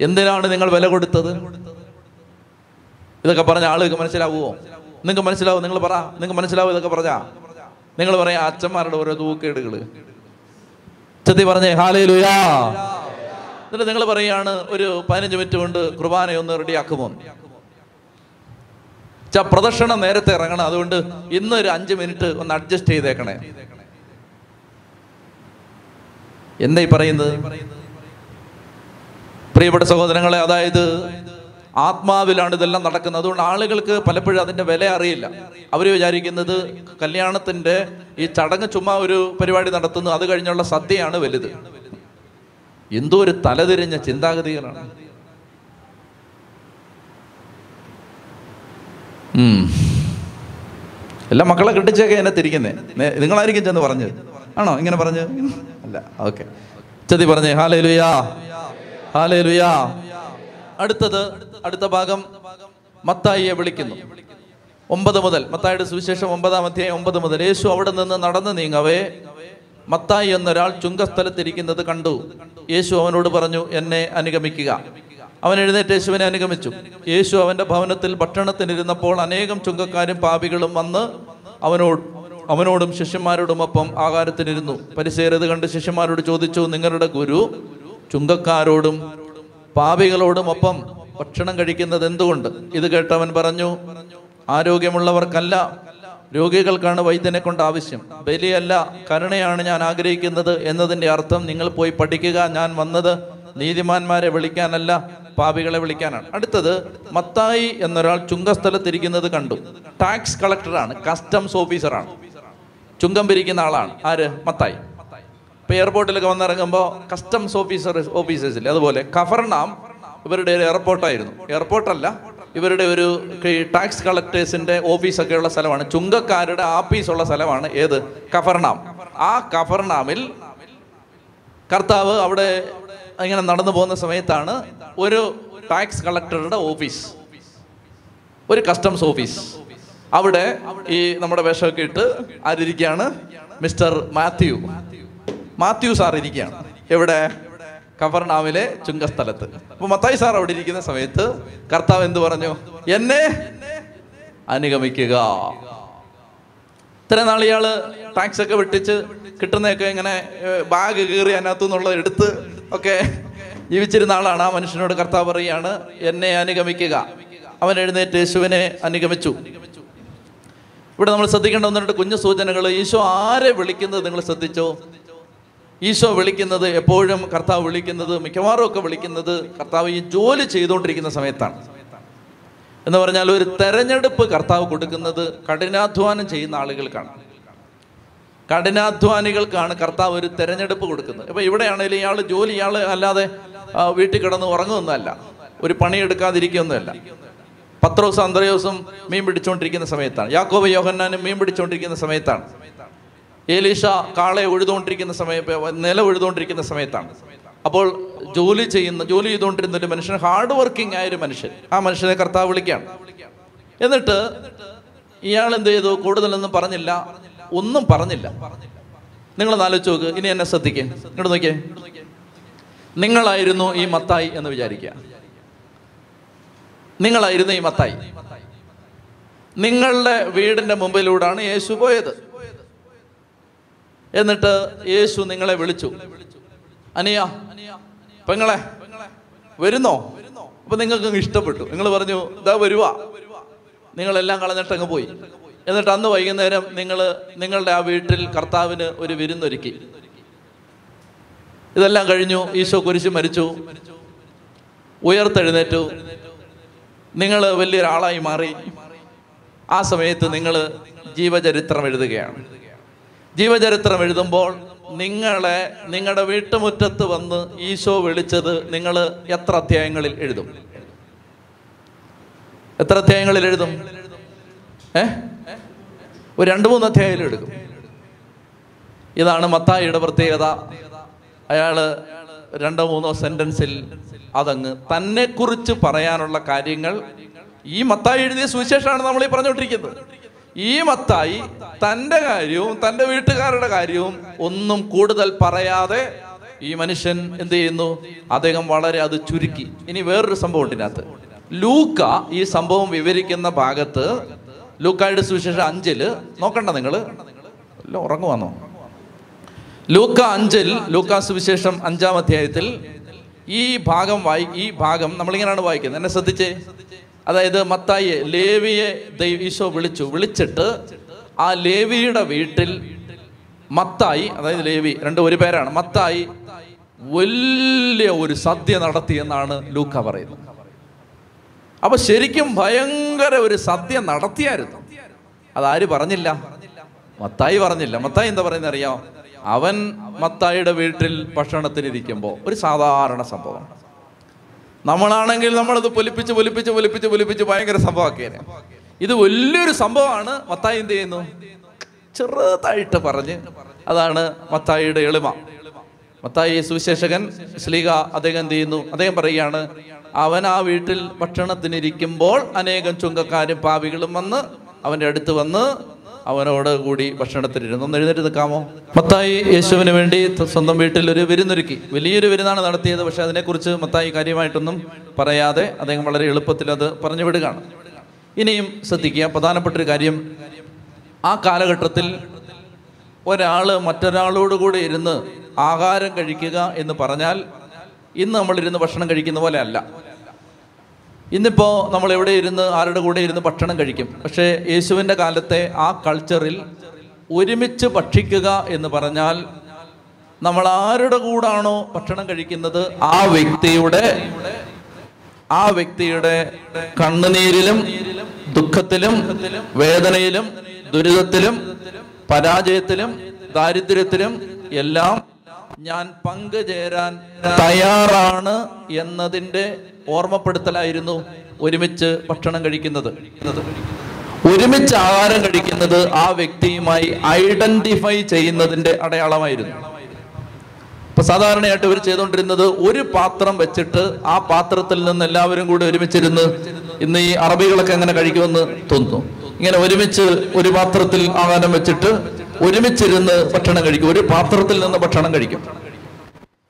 A: എന്തിനാണ് നിങ്ങൾ വില കൊടുത്തത്? ഇതൊക്കെ പറഞ്ഞ ആളുകൾക്ക് മനസ്സിലാവുമോ നിങ്ങൾക്ക് മനസ്സിലാവും? നിങ്ങൾ പറ. നിങ്ങൾക്ക് മനസ്സിലാവും ഇതൊക്കെ പറഞ്ഞാ? നിങ്ങൾ പറയാ അച്ഛന്മാരുടെ ഓരോ തൂക്കേടുകൾ ചെത്തി പറഞ്ഞേ ഹാലയിലുയാ എന്നിട്ട് നിങ്ങൾ പറയാണ് ഒരു പതിനഞ്ച് മിനിറ്റ് കൊണ്ട് കുർബാന ഒന്ന് റെഡിയാക്കുമോ? ച പ്രദക്ഷിണം നേരത്തെ ഇറങ്ങണം. അതുകൊണ്ട് ഇന്ന് ഒരു അഞ്ച് മിനിറ്റ് ഒന്ന് അഡ്ജസ്റ്റ് ചെയ്തേക്കണേ. എന്താ ഈ പറയുന്നത്? പ്രിയപ്പെട്ട സഹോദരങ്ങളെ അതായത് ആത്മാവിലാണ് ഇതെല്ലാം നടക്കുന്നത്. അതുകൊണ്ട് ആളുകൾക്ക് പലപ്പോഴും അതിന്റെ വില അറിയില്ല. അവർ വിചാരിക്കുന്നത് കല്യാണത്തിന്റെ ഈ ചടങ്ങ് ചുമ്മാ ഒരു പരിപാടി നടത്തുന്നു അത് കഴിഞ്ഞുള്ള സദ്യയാണ് വലുത്. എന്തോ ഒരു തലതിരിഞ്ഞ ചിന്താഗതികളാണ്. എല്ലാ മക്കളെ കെട്ടിച്ചൊക്കെ എന്നെ തിരിക്കുന്നേ. നിങ്ങളായിരിക്കും ചെന്ന് പറഞ്ഞത്. ആണോ? ഇങ്ങനെ പറഞ്ഞു? അല്ല ഓക്കെ. ചതി പറഞ്ഞേ ഹാലേ ലുയാ ഹാലേ ലുയാ അടുത്തത് അടുത്ത ഭാഗം മത്തായിയെ വിളിക്കുന്നു. ഒമ്പത് മുതൽ മത്തായിയുടെ സുവിശേഷം ഒമ്പതാം അധ്യായം ഒമ്പത് മുതൽ യേശു അവിടെ നിന്ന് നടന്നു നീങ്ങവേ. മത്തായി എന്നൊരാൾ ചുങ്കസ്ഥലത്തിരിക്കുന്നത് കണ്ടു. യേശു അവനോട് പറഞ്ഞു എന്നെ അനുഗമിക്കുക. അവൻ എഴുന്നേറ്റ് യേശുവിനെ അനുഗമിച്ചു. യേശു അവന്റെ ഭവനത്തിൽ ഭക്ഷണത്തിനിരുന്നപ്പോൾ അനേകം ചുങ്കക്കാരും പാപികളും വന്ന് അവനോട് അവനോടും ശിഷ്യന്മാരോടുമൊപ്പം ആകാരത്തിനിരുന്നു. പരിസേരത് കണ്ട് ശിഷ്യന്മാരോട് ചോദിച്ചു നിങ്ങളുടെ ഗുരു ചുങ്കക്കാരോടും പാപികളോടും ഒപ്പം ഭക്ഷണം കഴിക്കുന്നത് എന്തുകൊണ്ട്? ഇത് കേട്ടവൻ പറഞ്ഞു ആരോഗ്യമുള്ളവർക്കല്ല രോഗികൾക്കാണ് വൈദ്യനെ കൊണ്ട് ആവശ്യം. ബലിയല്ല കരുണയാണ് ഞാൻ ആഗ്രഹിക്കുന്നത് എന്നതിന്റെ അർത്ഥം നിങ്ങൾ പോയി പഠിക്കുക. ഞാൻ വന്നത് നീതിമാന്മാരെ വിളിക്കാനല്ല പാപികളെ വിളിക്കാനാണ്. അടുത്തത് മത്തായി എന്നൊരാൾ ചുങ്കസ്ഥലത്തിരിക്കുന്നത് കണ്ടു. ടാക്സ് കളക്ടറാണ് കസ്റ്റംസ് ഓഫീസറാണ് ചുങ്കം പിരിക്കുന്ന ആളാണ്. ആര്? മത്തായി. ഇപ്പൊ എയർപോർട്ടിലൊക്കെ വന്നിറങ്ങുമ്പോൾ കസ്റ്റംസ് ഓഫീസർ ഓഫീസേഴ്സിൽ അതുപോലെ കഫർനാം ഇവരുടെ ഒരു എയർപോർട്ടായിരുന്നു. എയർപോർട്ടല്ല ഇവരുടെ ഒരു ടാക്സ് കളക്ടേഴ്സിന്റെ ഓഫീസൊക്കെ ഉള്ള സ്ഥലമാണ്. ചുങ്കക്കാരുടെ ആഫീസുള്ള സ്ഥലമാണ് ഏത്? കഫർനാം. ആ കഫർനാമിൽ കർത്താവ് അവിടെ ഇങ്ങനെ നടന്നു പോകുന്ന സമയത്താണ് ഒരു ടാക്സ് കളക്ടറുടെ ഓഫീസ് ഒരു കസ്റ്റംസ് ഓഫീസ് അവിടെ ഈ നമ്മുടെ വേഷമൊക്കെ ഇട്ട് ആരിയ്ക്കുകയാണ് മിസ്റ്റർ മാത്യു. മാത്യു സാർ ഇരിക്കുകയാണ്. എവിടെ? കഫർനാമിലെ ചുങ്കസ്ഥലത്ത് അപ്പൊ മത്തായി സാർ അവിടെ ഇരിക്കുന്ന സമയത്ത് കർത്താവ് എന്ത് പറഞ്ഞു? എന്നെ അനുഗമിക്കുക. ഇത്ര നാൾ ഇയാൾ ടാക്സ് ഒക്കെ വെട്ടിച്ച് കിട്ടുന്നതൊക്കെ ഇങ്ങനെ ബാഗ് കീറി അതിനകത്തു നിന്നുള്ളത് എടുത്ത് ഒക്കെ ജീവിച്ചിരുന്ന ആളാണ്. ആ മനുഷ്യനോട് കർത്താവ് പറയുകയാണ് എന്നെ അനുഗമിക്കുക. അവൻ എഴുന്നേറ്റ് യേശുവിനെ അനുഗമിച്ചു. ഇവിടെ നമ്മൾ ശ്രദ്ധിക്കേണ്ട ഒന്ന് രണ്ട് കുഞ്ഞു സൂചനകൾ ഈശോ ആരെ വിളിക്കുന്നത് നിങ്ങൾ ശ്രദ്ധിച്ചോ? ഈശോ വിളിക്കുന്നത് എപ്പോഴും കർത്താവ് വിളിക്കുന്നത് മിക്കവാറും ഒക്കെ വിളിക്കുന്നത് കർത്താവ് ഈ ജോലി ചെയ്തുകൊണ്ടിരിക്കുന്ന സമയത്താണ്. എന്ന് പറഞ്ഞാൽ ഒരു തെരഞ്ഞെടുപ്പ് കർത്താവ് കൊടുക്കുന്നത് കഠിനാധ്വാനം ചെയ്യുന്ന ആളുകൾക്കാണ്. കഠിനാധ്വാനികൾക്കാണ് കർത്താവ് ഒരു തെരഞ്ഞെടുപ്പ് കൊടുക്കുന്നത്. ഇപ്പൊ ഇവിടെയാണെങ്കിലും ഇയാൾ ജോലി ഇയാൾ അല്ലാതെ വീട്ടിൽ കിടന്ന് ഉറങ്ങുന്നതല്ല. ഒരു പണിയെടുക്കാതിരിക്കുകയൊന്നുമല്ല പത്രോസും അന്ത്രയോസും മീൻ പിടിച്ചുകൊണ്ടിരിക്കുന്ന സമയത്താണ്. യാക്കോബ് യോഹന്നാനും മീൻ പിടിച്ചുകൊണ്ടിരിക്കുന്ന സമയത്താണ്. ഏലീഷ കാളെ ഉഴുതുകൊണ്ടിരിക്കുന്ന സമയത്ത് നില ഉഴുതുകൊണ്ടിരിക്കുന്ന സമയത്താണ്. അപ്പോൾ ജോലി ചെയ്യുന്ന ജോലി ചെയ്തുകൊണ്ടിരുന്ന ഒരു മനുഷ്യൻ ഹാർഡ് വർക്കിംഗ് ആയ ഒരു മനുഷ്യൻ. ആ മനുഷ്യനെ കർത്താവ് വിളിക്കുകയാണ്. എന്നിട്ട് ഇയാൾ എന്ത് ചെയ്തു? കൂടുതലൊന്നും പറഞ്ഞില്ല. ഒന്നും പറഞ്ഞില്ല. നിങ്ങൾ ആലോചിച്ച് നോക്ക്. ഇനി എന്നെ ശ്രദ്ധിക്കേ. ഇങ്ങോട്ട് നോക്കിയേ. നിങ്ങളായിരുന്നു ഈ മത്തായി എന്ന് വിചാരിക്കുക. നിങ്ങളായിരുന്നു ഈ മത്തായി. നിങ്ങളുടെ വീടിന്റെ മുമ്പിലൂടാണ് യേശു പോയത്. എന്നിട്ട് യേശു നിങ്ങളെ വിളിച്ചു. അനിയ പെങ്ങളെ വരുന്നോ? അപ്പൊ നിങ്ങൾക്ക് ഇഷ്ടപ്പെട്ടു. നിങ്ങൾ പറഞ്ഞു ഇതാ വരുവാ. നിങ്ങളെല്ലാം കളഞ്ഞിട്ട് അങ്ങ് പോയി. എന്നിട്ട് അന്ന് വൈകുന്നേരം നിങ്ങൾ നിങ്ങളുടെ ആ വീട്ടിൽ കർത്താവിന് ഒരു വിരുന്നൊരുക്കി. ഇതെല്ലാം കഴിഞ്ഞു. ഈശോ കുരിശ് മരിച്ചു. ഉയർത്തെഴുന്നേറ്റു. നിങ്ങൾ വലിയൊരാളായി മാറി. ആ സമയത്ത് നിങ്ങൾ ജീവചരിത്രം എഴുതുകയാണ്. ജീവചരിത്രം എഴുതുമ്പോൾ നിങ്ങളെ നിങ്ങളുടെ വീട്ടുമുറ്റത്ത് വന്ന് ഈശോ വിളിച്ചത് നിങ്ങൾ എത്ര അധ്യായങ്ങളിൽ എഴുതും? എത്ര അധ്യായങ്ങളിൽ എഴുതും? ഏ? ഒരു രണ്ട് മൂന്ന് അധ്യായങ്ങളിൽ എടുക്കും. ഇതാണ് മത്തായിയുടെ പ്രത്യേകത. അയാൾ രണ്ടോ മൂന്നോ സെന്റൻസിൽ അതങ്ങ് തന്നെ കുറിച്ച് പറയാനുള്ള കാര്യങ്ങൾ ഈ മത്തായി എഴുതിയ സുവിശേഷമാണ് നമ്മൾ ഈ പറഞ്ഞുകൊണ്ടിരിക്കുന്നത്. ഈ മത്തായി തന്റെ കാര്യവും തന്റെ വീട്ടുകാരുടെ കാര്യവും ഒന്നും കൂടുതൽ പറയാതെ ഈ മനുഷ്യൻ എന്ത് ചെയ്യുന്നു? അദ്ദേഹം വളരെ അത് ചുരുക്കി. ഇനി വേറൊരു സംഭവം ഉണ്ടിനകത്ത് ലൂക്ക ഈ സംഭവം വിവരിക്കുന്ന ഭാഗത്ത് ലൂക്കായുടെ സുവിശേഷം അഞ്ചിൽ നോക്കണ്ട അല്ല ഉറങ്ങുവാന്നോ? ലൂക്ക അഞ്ചിൽ ലൂക്ക സുവിശേഷം അഞ്ചാം അധ്യായത്തിൽ ഈ ഭാഗം വായി ഈ ഭാഗം നമ്മളിങ്ങനെയാണ് വായിക്കുന്നത്. എന്നെ ശ്രദ്ധിച്ചേ? അതായത് മത്തായി ലേവിയെ ദൈവ ഈശോ വിളിച്ചു. വിളിച്ചിട്ട് ആ ലേവിയുടെ വീട്ടിൽ മത്തായി അതായത് ലേവി രണ്ട് ഒരു പേരാണ്. മത്തായി വലിയ ഒരു സദ്യ നടത്തി എന്നാണ് ലൂക്ക പറയുന്നത്. അപ്പൊ ശരിക്കും ഭയങ്കര ഒരു സദ്യ നടത്തിയായിരുന്നു. അതാര് പറഞ്ഞില്ല? മത്തായി പറഞ്ഞില്ല. മത്തായി എന്താ പറയുന്നത് അറിയാം അവൻ മത്തായിയുടെ വീട്ടിൽ ഭക്ഷണത്തിനിരിക്കുമ്പോൾ ഒരു സാധാരണ സംഭവം. നമ്മളാണെങ്കിൽ നമ്മളത് പൊലിപ്പിച്ച് പൊലിപ്പിച്ച് പൊലിപ്പിച്ച് പൊലിപ്പിച്ച് ഭയങ്കര സംഭവമാക്കിയേനെ. ഇത് വലിയൊരു സംഭവമാണ്. മത്തായി എന്ത് ചെയ്യുന്നു? ചെറുതായിട്ട് പറഞ്ഞ് അതാണ് മത്തായിയുടെ എളിമ. മത്തായി സുവിശേഷകൻ ശ്ലീക അദ്ദേഹം എന്ത് ചെയ്യുന്നു? അദ്ദേഹം പറയുകയാണ് അവൻ ആ വീട്ടിൽ ഭക്ഷണത്തിനിരിക്കുമ്പോൾ അനേകം ചുങ്കക്കാരും പാവികളും വന്ന് അവന്റെ അടുത്ത് വന്ന് അവനോട് കൂടി ഭക്ഷണത്തിലിരുന്നു. ഒന്ന് എഴുന്നേറ്റ് നിൽക്കാമോ മത്തായി യേശുവിന് വേണ്ടി സ്വന്തം വീട്ടിൽ ഒരു വിരുന്നൊരുക്കി. വലിയൊരു വിരുന്നാണ് നടത്തിയത്. പക്ഷെ അതിനെക്കുറിച്ച് മത്തായി കാര്യമായിട്ടൊന്നും പറയാതെ അദ്ദേഹം വളരെ എളുപ്പത്തിൽ അത് പറഞ്ഞു വിടുകയാണ് ഇനിയും ശ്രദ്ധിക്കുക. പ്രധാനപ്പെട്ട ഒരു കാര്യം. ആ കാലഘട്ടത്തിൽ ഒരാൾ മറ്റൊരാളോട് കൂടെ ഇരുന്ന് ആഹാരം കഴിക്കുക എന്ന് പറഞ്ഞാൽ ഇന്ന് നമ്മളിരുന്ന് ഭക്ഷണം കഴിക്കുന്ന പോലെ അല്ല. ഇന്നിപ്പോൾ നമ്മൾ എവിടെ ഇരുന്ന് ആരുടെ കൂടെ ഇരുന്ന് ഭക്ഷണം കഴിക്കും? പക്ഷേ യേശുവിന്റെ കാലത്തെ ആ കൾച്ചറിൽ ഒരുമിച്ച് ഭക്ഷിക്കുക എന്ന് പറഞ്ഞാൽ നമ്മൾ ആരുടെ കൂടാണോ ഭക്ഷണം കഴിക്കുന്നത്? ആ വ്യക്തിയുടെ ആ വ്യക്തിയുടെ കണ്ണുനീരിലും ദുഃഖത്തിലും വേദനയിലും ദുരിതത്തിലും പരാജയത്തിലും ദാരിദ്ര്യത്തിലും എല്ലാം ഞാൻ പങ്കുചേരാൻ തയ്യാറാണ് എന്നതിന്റെ ഓർമ്മപ്പെടുത്തലായിരുന്നു ഒരുമിച്ച് ഭക്ഷണം കഴിക്കുന്നത്. ഒരുമിച്ച് ആഹാരം കഴിക്കുന്നത് ആ വ്യക്തിയുമായി ഐഡന്റിഫൈ ചെയ്യുന്നതിന്റെ അടയാളമായിരുന്നു. ഇപ്പൊ സാധാരണയായിട്ട് ഇവർ ചെയ്തുകൊണ്ടിരുന്നത് ഒരു പാത്രം വെച്ചിട്ട് ആ പാത്രത്തിൽ നിന്ന് എല്ലാവരും കൂടി ഒരുമിച്ചിരുന്ന് ഇന്ന് ഈ അറബികളൊക്കെ എങ്ങനെ കഴിക്കുമെന്ന് തോന്നുന്നു. ഇങ്ങനെ ഒരുമിച്ച് ഒരു പാത്രത്തിൽ ആഹാരം വെച്ചിട്ട് ഒരുമിച്ചിരുന്ന് ഭക്ഷണം കഴിക്കും. ഒരു പാത്രത്തിൽ നിന്ന് ഭക്ഷണം കഴിക്കും.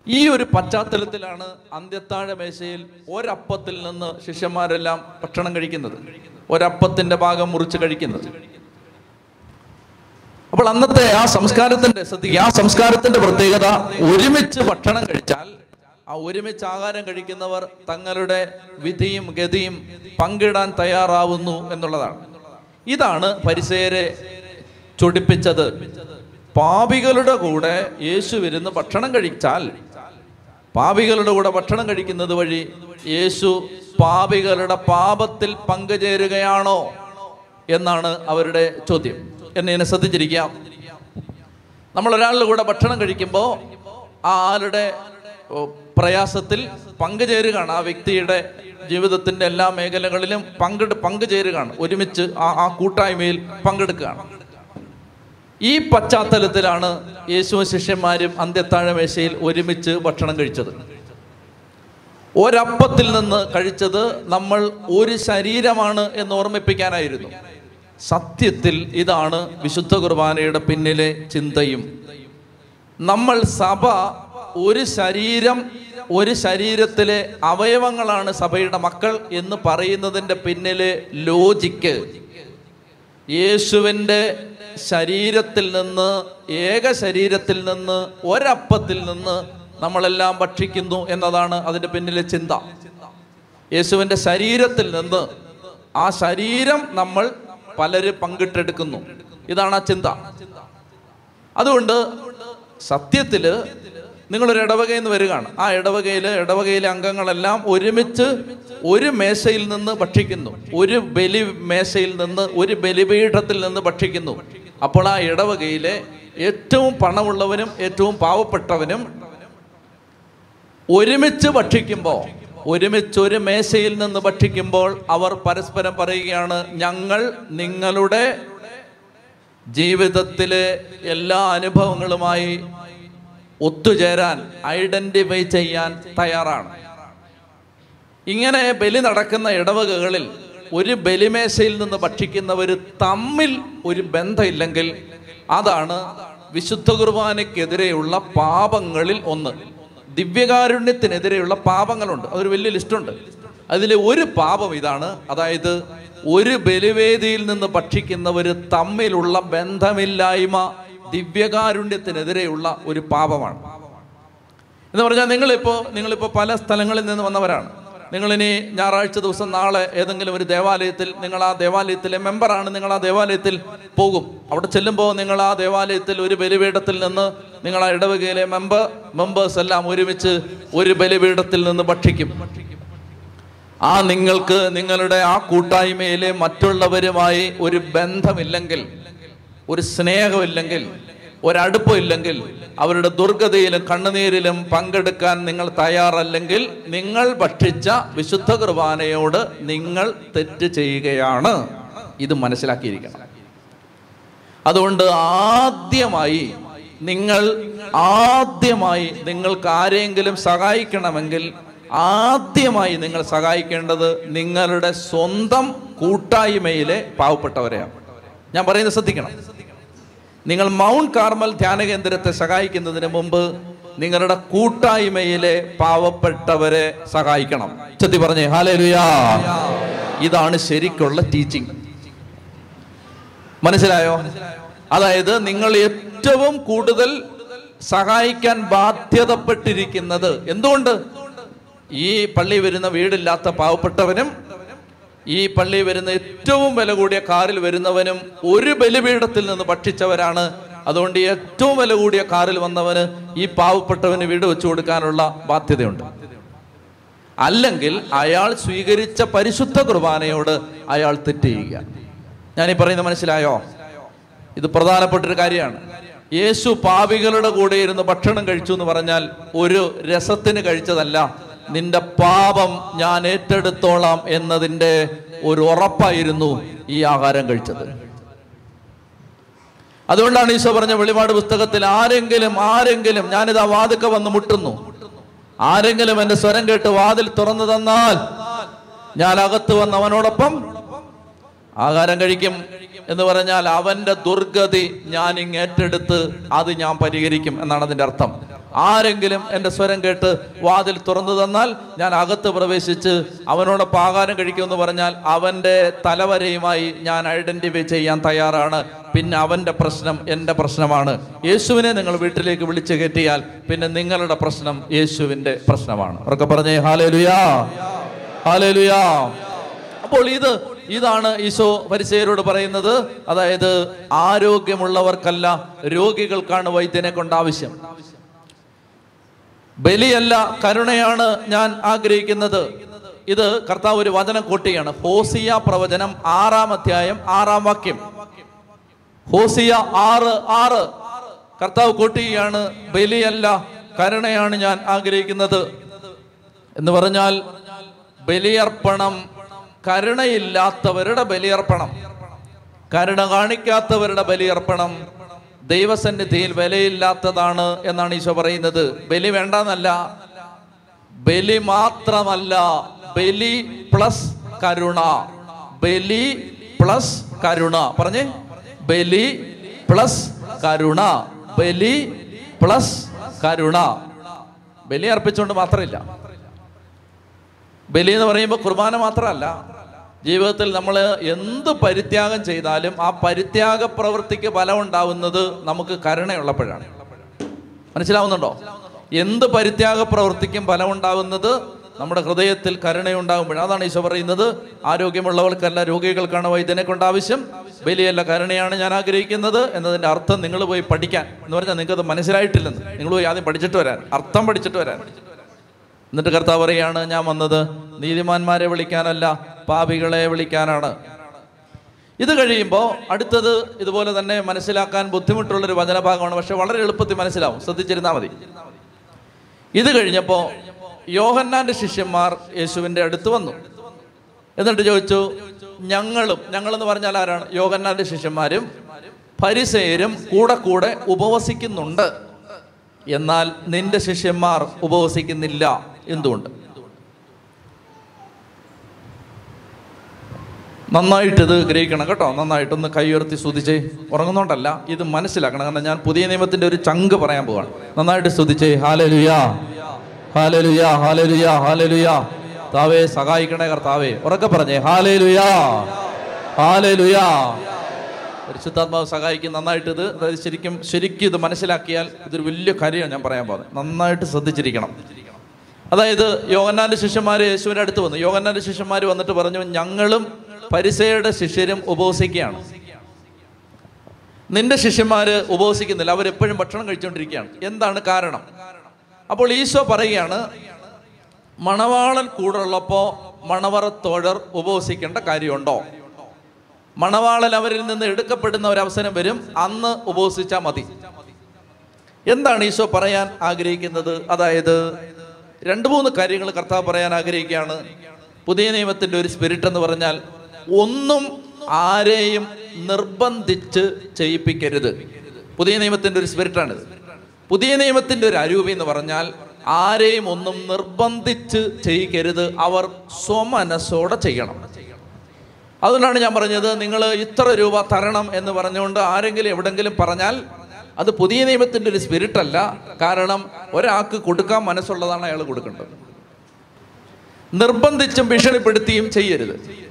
A: ഈ ഒരു പശ്ചാത്തലത്തിലാണ് അന്ത്യത്താഴ മേശയിൽ ഒരപ്പത്തിൽ നിന്ന് ശിഷ്യന്മാരെല്ലാം ഭക്ഷണം കഴിക്കുന്നത്. ഒരപ്പത്തിന്റെ ഭാഗം മുറിച്ച് കഴിക്കുന്നത്. അപ്പോൾ അന്നത്തെ ആ സംസ്കാരത്തിന്റെ ശ്രദ്ധിക്കുക ആ സംസ്കാരത്തിന്റെ പ്രത്യേകത ഒരുമിച്ച് ഭക്ഷണം കഴിച്ചാൽ ആ ഒരുമിച്ച് ആഹാരം കഴിക്കുന്നവർ തങ്ങളുടെ വിധിയും ഗതിയും പങ്കിടാൻ തയ്യാറാവുന്നു എന്നുള്ളതാണ്. ഇതാണ് പരിസയരെ ചൊടിപ്പിച്ചത്. പാപികളുടെ കൂടെ യേശു വരുന്ന ഭക്ഷണം കഴിച്ചാൽ പാപികളുടെ കൂടെ ഭക്ഷണം കഴിക്കുന്നത് വഴി യേശു പാപികളുടെ പാപത്തിൽ പങ്കുചേരുകയാണോ എന്നാണ് അവരുടെ ചോദ്യം. എന്നെ എന്നെ ശ്രദ്ധിച്ചിരിക്കാം. നമ്മൾ ഒരാളുടെ കൂടെ ഭക്ഷണം കഴിക്കുമ്പോൾ ആ ആളുടെ പ്രയാസത്തിൽ പങ്കുചേരുകയാണ്. ആ വ്യക്തിയുടെ ജീവിതത്തിന്റെ എല്ലാ മേഖലകളിലും പങ്കെടു പങ്കുചേരുകയാണ്. ഒരുമിച്ച് ആ ആ കൂട്ടായ്മയിൽ പങ്കെടുക്കുകയാണ്. ഈ പശ്ചാത്തലത്തിലാണ് യേശു ശിഷ്യന്മാരും അന്ത്യത്താഴമേശയിൽ ഒരുമിച്ച് ഭക്ഷണം കഴിച്ചത്. ഒരപ്പത്തിൽ നിന്ന് കഴിച്ചത് നമ്മൾ ഒരു ശരീരമാണ് എന്ന് ഓർമ്മിപ്പിക്കാനായിരുന്നു. സത്യത്തിൽ ഇതാണ് വിശുദ്ധ കുർബാനയുടെ പിന്നിലെ ചിന്തയും. നമ്മൾ സഭ ഒരു ശരീരം ഒരു ശരീരത്തിലെ അവയവങ്ങളാണ് സഭയുടെ മക്കൾ എന്ന് പറയുന്നതിന്റെ പിന്നിലെ ലോജിക്ക്. യേശുവിന്റെ ശരീരത്തിൽ നിന്ന് ഏക ശരീരത്തിൽ നിന്ന് ഒരപ്പത്തിൽ നിന്ന് നമ്മളെല്ലാം ഭക്ഷിക്കുന്നു എന്നതാണ് അതിന്റെ പിന്നിലെ ചിന്ത. യേശുവിന്റെ ശരീരത്തിൽ നിന്ന് ആ ശരീരം നമ്മൾ പലര് പങ്കിട്ടെടുക്കുന്നു. ഇതാണ് ആ ചിന്ത. അതുകൊണ്ട് സത്യത്തിൽ നിങ്ങളൊരു ഇടവകയിൽ നിന്ന് വരികയാണ്. ആ ഇടവകയിൽ ഇടവകയിലെ അംഗങ്ങളെല്ലാം ഒരുമിച്ച് ഒരു മേശയിൽ നിന്ന് ഭക്ഷിക്കുന്നു. ഒരു ബലി മേശയിൽ നിന്ന് ഒരു ബലിപീഠത്തിൽ നിന്ന് ഭക്ഷിക്കുന്നു. അപ്പോൾ ആ ഇടവകയിലെ ഏറ്റവും പണമുള്ളവനും ഏറ്റവും പാവപ്പെട്ടവനും ഒരുമിച്ച് ഭക്ഷിക്കുമ്പോൾ ഒരുമിച്ച് ഒരു മേശയിൽ നിന്ന് ഭക്ഷിക്കുമ്പോൾ അവർ പരസ്പരം പറയുകയാണ് ഞങ്ങൾ നിങ്ങളുടെ ജീവിതത്തിലെ എല്ലാ അനുഭവങ്ങളുമായി ഒത്തുചേരാൻ ഐഡന്റിഫൈ ചെയ്യാൻ തയ്യാറാണ്. ഇങ്ങനെ ബലി നടക്കുന്ന ഇടവകകളിൽ ഒരു ബലിമേശയിൽ നിന്ന് ഭക്ഷിക്കുന്നവർ തമ്മിൽ ഒരു ബന്ധമില്ലെങ്കിൽ അതാണ് വിശുദ്ധ കുർബാനയ്ക്കെതിരെയുള്ള പാപങ്ങളിൽ ഒന്ന്. ദിവ്യകാരുണ്യത്തിനെതിരെയുള്ള പാപങ്ങളുണ്ട്. അതൊരു വലിയ ലിസ്റ്റുണ്ട്. അതിൽ ഒരു പാപം ഇതാണ്. അതായത് ഒരു ബലിവേദിയിൽ നിന്ന് ഭക്ഷിക്കുന്നവർ തമ്മിലുള്ള ബന്ധമില്ലായ്മ. ദിവ്യകാരുണ്യത്തിനെതിരെയുള്ള ഒരു പാപമാണ്. എന്ന് പറഞ്ഞാൽ നിങ്ങളിപ്പോൾ നിങ്ങളിപ്പോൾ പല സ്ഥലങ്ങളിൽ നിന്ന് വന്നവരാണ്. നിങ്ങളിനി ഞായറാഴ്ച ദിവസം നാളെ ഏതെങ്കിലും ഒരു ദേവാലയത്തിൽ നിങ്ങൾ ആ ദേവാലയത്തിലെ മെമ്പറാണ് നിങ്ങൾ ആ ദേവാലയത്തിൽ പോകും. അവിടെ ചെല്ലുമ്പോൾ നിങ്ങൾ ആ ദേവാലയത്തിൽ ഒരു ബലിപീഠത്തിൽ നിന്ന് നിങ്ങൾ ആ ഇടവകയിലെ മെമ്പർ മെമ്പേഴ്സ് എല്ലാം ഒരുമിച്ച് ഒരു ബലിപീഠത്തിൽ നിന്ന് ഭക്ഷിക്കും. ആ നിങ്ങൾക്ക് നിങ്ങളുടെ ആ കൂട്ടായ്മയിലെ മറ്റുള്ളവരുമായി ഒരു ബന്ധമില്ലെങ്കിൽ ഒരു സ്നേഹമില്ലെങ്കിൽ ഒരടുപ്പമില്ലെങ്കിൽ അവരുടെ ദുർഗതയിലും കണ്ണുനീരിലും പങ്കെടുക്കാൻ നിങ്ങൾ തയ്യാറല്ലെങ്കിൽ നിങ്ങൾ ഭക്ഷിച്ച വിശുദ്ധ കുർബാനയോട് നിങ്ങൾ തെറ്റ് ചെയ്യുകയാണ്. ഇത് മനസ്സിലാക്കിയിരിക്കണം. അതുകൊണ്ട് ആദ്യമായി നിങ്ങൾ ആദ്യമായി നിങ്ങൾക്ക് ആരെങ്കിലും സഹായിക്കണമെങ്കിൽ ആദ്യമായി നിങ്ങൾ സഹായിക്കേണ്ടത് നിങ്ങളുടെ സ്വന്തം കൂട്ടായ്മയിലെ പാവപ്പെട്ടവരെയാണ്. ഞാൻ പറയുന്നത് ശ്രദ്ധിക്കണം. നിങ്ങൾ മൗണ്ട് കാർമൽ ധ്യാന കേന്ദ്രത്തെ സഹായിക്കുന്നതിന് മുമ്പ് നിങ്ങളുടെ കൂട്ടായ്മയിലെ പാവപ്പെട്ടവരെ സഹായിക്കണം. ചെത്തി പറഞ്ഞേ ഹാലേലുയാ. ഇതാണ് ശരിക്കുള്ള ടീച്ചിങ് മനസ്സിലായോ? അതായത് നിങ്ങൾ ഏറ്റവും കൂടുതൽ സഹായിക്കാൻ ബാധ്യതപ്പെട്ടിരിക്കുന്നത് എന്തുകൊണ്ട്? ഈ പള്ളി വരുന്ന വീടില്ലാത്ത പാവപ്പെട്ടവനും ഈ പള്ളി വരുന്ന ഏറ്റവും വില കൂടിയ കാറിൽ വരുന്നവനും ഒരു ബലിപീഠത്തിൽ നിന്ന് ഭക്ഷിച്ചവരാണ്. അതുകൊണ്ട് ഏറ്റവും വില കൂടിയ കാറിൽ വന്നവന് ഈ പാവപ്പെട്ടവന് വീട് വെച്ചു കൊടുക്കാനുള്ള ബാധ്യതയുണ്ട്. അല്ലെങ്കിൽ അയാൾ സ്വീകരിച്ച പരിശുദ്ധ കുർബാനയോട് അയാൾ തെറ്റ് ചെയ്യുക. ഞാൻ ഈ പറയുന്നത് മനസ്സിലായോ? ഇത് പ്രധാനപ്പെട്ടൊരു കാര്യമാണ്. യേശു പാവികളുടെ കൂടെ ഇരുന്ന് ഭക്ഷണം കഴിച്ചു എന്ന് പറഞ്ഞാൽ ഒരു രസത്തിന് കഴിച്ചതല്ല നിന്റെ പാപം ഞാൻ ഏറ്റെടുത്തോളാം എന്നതിന്റെ ഒരു ഉറപ്പായിരുന്നു ഈ ആഹാരം കഴിച്ചത്. അതുകൊണ്ടാണ് ഈശോ പറഞ്ഞ വെളിപാട് പുസ്തകത്തിൽ ആരെങ്കിലും ആരെങ്കിലും ഞാനിതാ വാതുക്ക വന്ന് മുട്ടുന്നു. ആരെങ്കിലും എന്റെ സ്വരം കേട്ട് വാതിൽ തുറന്നു തന്നാൽ ഞാൻ അകത്ത് വന്ന് അവനോടൊപ്പം ആഹാരം കഴിക്കും എന്ന് പറഞ്ഞാൽ അവന്റെ ദുർഗതി ഞാൻ ഇങ്ങേറ്റെടുത്ത് അത് ഞാൻ പരിഹരിക്കും എന്നാണ് അതിന്റെ അർത്ഥം. ആരെങ്കിലും എന്റെ സ്വരം കേട്ട് വാതിൽ തുറന്നു തന്നാൽ ഞാൻ അകത്ത് പ്രവേശിച്ച് അവനോടൊപ്പം ആഹാരം കഴിക്കുമെന്ന് പറഞ്ഞാൽ അവന്റെ തലവരയുമായി ഞാൻ ഐഡന്റിഫൈ ചെയ്യാൻ തയ്യാറാണ്. പിന്നെ അവന്റെ പ്രശ്നം എന്റെ പ്രശ്നമാണ്. യേശുവിനെ നിങ്ങൾ വീട്ടിലേക്ക് വിളിച്ചു കയറ്റിയാൽ പിന്നെ നിങ്ങളുടെ പ്രശ്നം യേശുവിന്റെ പ്രശ്നമാണ്. അവർക്ക് പറഞ്ഞേ ഹാലേ ലുയാ ഹാലേ ലുയാ അപ്പോൾ ഇത് ഇതാണ് ഈശോ പരിചയരോട് പറയുന്നത്. അതായത് ആരോഗ്യമുള്ളവർക്കല്ല രോഗികൾക്കാണ് വൈദ്യനെ കൊണ്ട് ആവശ്യം. ബലിയല്ല കരുണയാണ് ഞാൻ ആഗ്രഹിക്കുന്നത്. ഇത് കർത്താവ് ഒരു വചനം കൂട്ടിയാണ്. ഹോസിയ പ്രവചനം ആറാം അധ്യായം ആറാം വാക്യം. ഹോസിയ ആറ് ആറ്. കർത്താവ് കൂട്ടുകയാണ് ബലിയല്ല കരുണയാണ് ഞാൻ ആഗ്രഹിക്കുന്നത്. എന്ന് പറഞ്ഞാൽ ബലിയർപ്പണം കരുണയില്ലാത്തവരുടെ ബലിയർപ്പണം. കരുണ കാണിക്കാത്തവരുടെ ബലിയർപ്പണം ദൈവസന്നിധിയിൽ വിലയില്ലാത്തതാണ് എന്നാണ് ഈശോ പറയുന്നത്. ബലി വേണ്ടെന്നല്ല. ബലി മാത്രമല്ല. ബലി പ്ലസ് കരുണ. ബലി പ്ലസ് കരുണ. പറഞ്ഞേ. ബലി പ്ലസ് കരുണ. ബലി പ്ലസ് കരുണ. ബലി അർപ്പിച്ചുകൊണ്ട് മാത്രമില്ല. ബലി എന്ന് പറയുമ്പോൾ കുർബാന മാത്രമല്ല. ജീവിതത്തിൽ നമ്മൾ എന്ത് പരിത്യാഗം ചെയ്താലും ആ പരിത്യാഗ പ്രവൃത്തിക്ക് ഫലമുണ്ടാവുന്നത് നമുക്ക് കരുണയുള്ളപ്പോഴാണ്. മനസ്സിലാവുന്നുണ്ടോ? എന്ത് പരിത്യാഗ പ്രവൃത്തിക്കും ഫലമുണ്ടാവുന്നത് നമ്മുടെ ഹൃദയത്തിൽ കരുണയുണ്ടാകുമ്പോൾ അതാണ് ഈശോ പറയുന്നത്. ആരോഗ്യമുള്ളവർക്കല്ല രോഗികൾക്കാണ് വൈദ്യനെ കൊണ്ട് ആവശ്യം. വലിയല്ല കരുണയാണ് ഞാൻ ആഗ്രഹിക്കുന്നത് എന്നതിന്റെ അർത്ഥം നിങ്ങൾ പോയി പഠിക്കാൻ. എന്ന് പറഞ്ഞാൽ നിങ്ങൾക്കത് മനസ്സിലായിട്ടില്ലെന്ന്. നിങ്ങൾ പോയി ആദ്യം പഠിച്ചിട്ട് വരാൻ. അർത്ഥം പഠിച്ചിട്ട് വരാൻ. എന്നിട്ട് കർത്താവ് പറയുകയാണ് ഞാൻ വന്നത് നീതിമാന്മാരെ വിളിക്കാനല്ല പാപികളെ വിളിക്കാനാണ്. ഇത് കഴിയുമ്പോൾ അടുത്തത് ഇതുപോലെ തന്നെ മനസ്സിലാക്കാൻ ബുദ്ധിമുട്ടുള്ളൊരു വചനഭാഗമാണ്. പക്ഷെ വളരെ എളുപ്പത്തിൽ മനസ്സിലാവും. ശ്രദ്ധിച്ചിരുന്നാൽ മതി. ഇത് കഴിഞ്ഞപ്പോൾ യോഹന്നാന്റെ ശിഷ്യന്മാർ യേശുവിന്റെ അടുത്ത് വന്നു. എന്നിട്ട് ചോദിച്ചു ഞങ്ങളും ഞങ്ങളെന്ന് പറഞ്ഞാൽ ആരാണ്? യോഹന്നാന്റെ ശിഷ്യന്മാരും പരിസേരും കൂടെ കൂടെ ഉപവസിക്കുന്നുണ്ട്. എന്നാൽ നിന്റെ ശിഷ്യന്മാർ ഉപവസിക്കുന്നില്ല. എന്തുകൊണ്ട്? നന്നായിട്ട് ഇത് ഗ്രഹിക്കണം കേട്ടോ. നന്നായിട്ടൊന്ന് കൈ ഉയർത്തി സ്തുതിച്ച് ഉറങ്ങുന്നോണ്ടല്ല ഇത് മനസ്സിലാക്കണം. കാരണം ഞാൻ പുതിയ നിയമത്തിന്റെ ഒരു ചങ്ക് പറയാൻ പോവാണ്. നന്നായിട്ട് സ്തുതിച്ച് ഹാലലുയാ ഹാലലുയാ ഹാലലുയാ ഹാലലുയാ. താവേ സഹായിക്കണേ കർത്താവേ. ഉറക്കെ പറഞ്ഞേ ഹാലലുയാ ഹാലലുയാ. പരിശുദ്ധാത്മാവ് സഹായിക്കും നന്നായിട്ട് ഇത്. അതായത് ശരിക്കും ശരിക്കും ഇത് മനസ്സിലാക്കിയാൽ ഇതൊരു വലിയ കാര്യമാണ് ഞാൻ പറയാൻ പോകുന്നത്. നന്നായിട്ട് ശ്രദ്ധിച്ചിരിക്കണം. അതായത് യോഗന്നാന്റെ ശിഷ്യന്മാർ യേശുവിന്റെ അടുത്ത് വന്നു. യോഗന്നാന്റെ ശിഷ്യന്മാർ വന്നിട്ട് പറഞ്ഞു ഞങ്ങളും പരിസയുടെ ശിഷ്യരും ഉപവസിക്കുകയാണ്. നിന്റെ ശിഷ്യന്മാര് ഉപവസിക്കുന്നില്ല. അവരെപ്പോഴും ഭക്ഷണം കഴിച്ചുകൊണ്ടിരിക്കുകയാണ്. എന്താണ് കാരണം? അപ്പോൾ ഈശോ പറയുകയാണ് മണവാളൻ കൂടുള്ളപ്പോൾ മണവറത്തോഴർ ഉപവസിക്കേണ്ട കാര്യമുണ്ടോ? മണവാളൻ അവരിൽ നിന്ന് എടുക്കപ്പെടുന്ന ഒരു അവസരം വരും. അന്ന് ഉപവസിച്ചാൽ മതി. എന്താണ് ഈശോ പറയാൻ ആഗ്രഹിക്കുന്നത്? അതായത് രണ്ട് മൂന്ന് കാര്യങ്ങൾ കർത്താവ് പറയാൻ ആഗ്രഹിക്കുകയാണ്. പുതിയ നിയമത്തിന്റെ ഒരു സ്പിരിറ്റ് എന്ന് പറഞ്ഞാൽ ഒന്നും ആരെയും നിർബന്ധിച്ച് ചെയ്യിപ്പിക്കരുത്. പുതിയ നിയമത്തിന്റെ ഒരു സ്പിരിറ്റാണിത് പുതിയ നിയമത്തിന്റെ ഒരു അരൂപി എന്ന് പറഞ്ഞാൽ ആരെയും ഒന്നും നിർബന്ധിച്ച് ചെയ്യിക്കരുത് അവർ സ്വമനസ്സോടെ ചെയ്യണം. അതുകൊണ്ടാണ് ഞാൻ പറഞ്ഞത് നിങ്ങൾ ഇത്ര രൂപ തരണം എന്ന് പറഞ്ഞുകൊണ്ട് ആരെങ്കിലും എവിടെങ്കിലും പറഞ്ഞാൽ അത് പുതിയ നിയമത്തിന്റെ ഒരു സ്പിരിറ്റ് അല്ല. കാരണം ഒരാൾക്ക് കൊടുക്കാൻ മനസ്സുള്ളതാണ് അയാൾ കൊടുക്കേണ്ടത്. നിർബന്ധിച്ചും ഭീഷണിപ്പെടുത്തിയും ചെയ്യരുത്.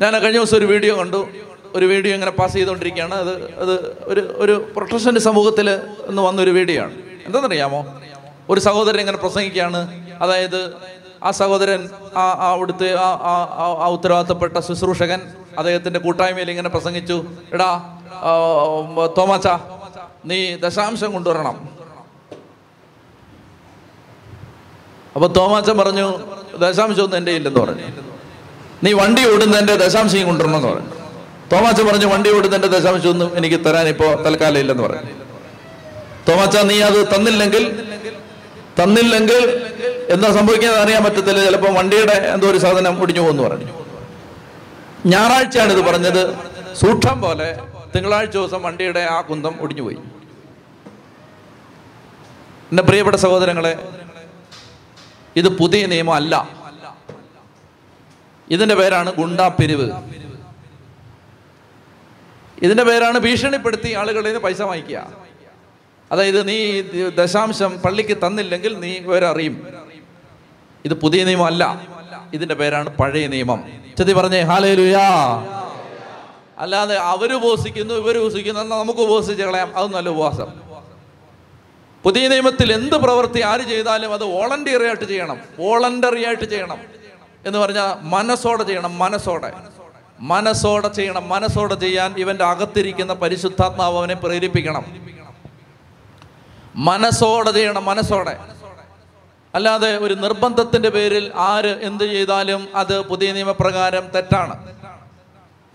A: ഞാൻ കഴിഞ്ഞ ദിവസം ഒരു വീഡിയോ കണ്ടു. ഒരു വീഡിയോ ഇങ്ങനെ പാസ് ചെയ്തുകൊണ്ടിരിക്കുകയാണ്. അത് അത് ഒരു ഒരു പ്രൊട്ടസ്റ്റന്റ് സമൂഹത്തിൽ നിന്ന് വന്നൊരു വീഡിയോ ആണ്. എന്താണെന്നറിയാമോ? ഒരു സഹോദരൻ ഇങ്ങനെ പ്രസംഗിക്കുകയാണ്. അതായത് ആ സഹോദരൻ ആ ആ അവിടുത്തെ ആ ആ ഉത്തരവാദിത്തപ്പെട്ട ശുശ്രൂഷകൻ അദ്ദേഹത്തിന്റെ കൂട്ടായ്മയിൽ ഇങ്ങനെ പ്രസംഗിച്ചു. എടാ തോമാച്ച നീ ദശാംശം കൊണ്ടുവരണം. അപ്പൊ തോമാച്ച പറഞ്ഞു ദശാംശം ഒന്നും എന്റെ ഇല്ലെന്ന് പറഞ്ഞു. നീ വണ്ടി ഓടുന്നതിന്റെ ദശാംശം കൊണ്ടുവരണം എന്ന് പറഞ്ഞു. തോമാച്ച പറഞ്ഞു വണ്ടി ഓടുന്നതിന്റെ ദശാംശം ഒന്നും എനിക്ക് തരാൻ ഇപ്പോ തൽക്കാലം ഇല്ലെന്ന് പറഞ്ഞു. തോമാച്ച നീ അത് തന്നില്ലെങ്കിൽ തന്നില്ലെങ്കിൽ എന്താ സംഭവിക്കുന്നത് അറിയാൻ പറ്റത്തില്ല. ചിലപ്പോൾ വണ്ടിയുടെ എന്തോ ഒരു സാധനം ഒടിഞ്ഞു പോകുന്നു പറഞ്ഞു. ഞായറാഴ്ചയാണ് ഇത് പറഞ്ഞത്. സൂക്ഷം പോലെ തിങ്കളാഴ്ച ദിവസം വണ്ടിയുടെ ആ കുന്തം ഒടിഞ്ഞു പോയി. എന്റെ പ്രിയപ്പെട്ട സഹോദരങ്ങളെ ഇത് പുതിയ നിയമം ഇതിന്റെ പേരാണ് ഗുണ്ടാപ്പിരിവ് ഇതിന്റെ പേരാണ് ഭീഷണിപ്പെടുത്തി ആളുകളിൽ നിന്ന് പൈസ വാങ്ങിക്കുക. അതായത് നീ ദശാംശം പള്ളിക്ക് തന്നില്ലെങ്കിൽ നീ വേറെ ഇത് പുതിയ നിയമം അല്ല ഇതിന്റെ പേരാണ് പഴയ നിയമം. ചെത്തി പറഞ്ഞേ ഹാലേ ലുയാ അല്ലാതെ അവർ ഉപസിക്കുന്നു ഇവർ ഉപസിക്കുന്നു എന്നാൽ നമുക്ക് ഉപസിച്ച് കളയാം. അത് നല്ല ഉപവാസം. പുതിയ നിയമത്തിൽ എന്ത് പ്രവൃത്തി ആര് ചെയ്താലും അത് വോളണ്ടിയറി ആയിട്ട് ചെയ്യണം. വോളണ്ടറി ആയിട്ട് ചെയ്യണം. എന്ന് പറഞ്ഞാൽ മനസ്സോടെ ചെയ്യണം മനസ്സോടെ. മനസ്സോടെ ചെയ്യണം മനസ്സോടെ ചെയ്യാൻ ഇവന്റെ അകത്തിരിക്കുന്ന പരിശുദ്ധാത്മാവ് അവനെ പ്രേരിപ്പിക്കണം. മനസ്സോടെ ചെയ്യണം മനസ്സോടെ. അല്ലാതെ ഒരു നിർബന്ധത്തിന്റെ പേരിൽ ആര് എന്ത് ചെയ്താലും അത് പുതിയ നിയമപ്രകാരം തെറ്റാണ്.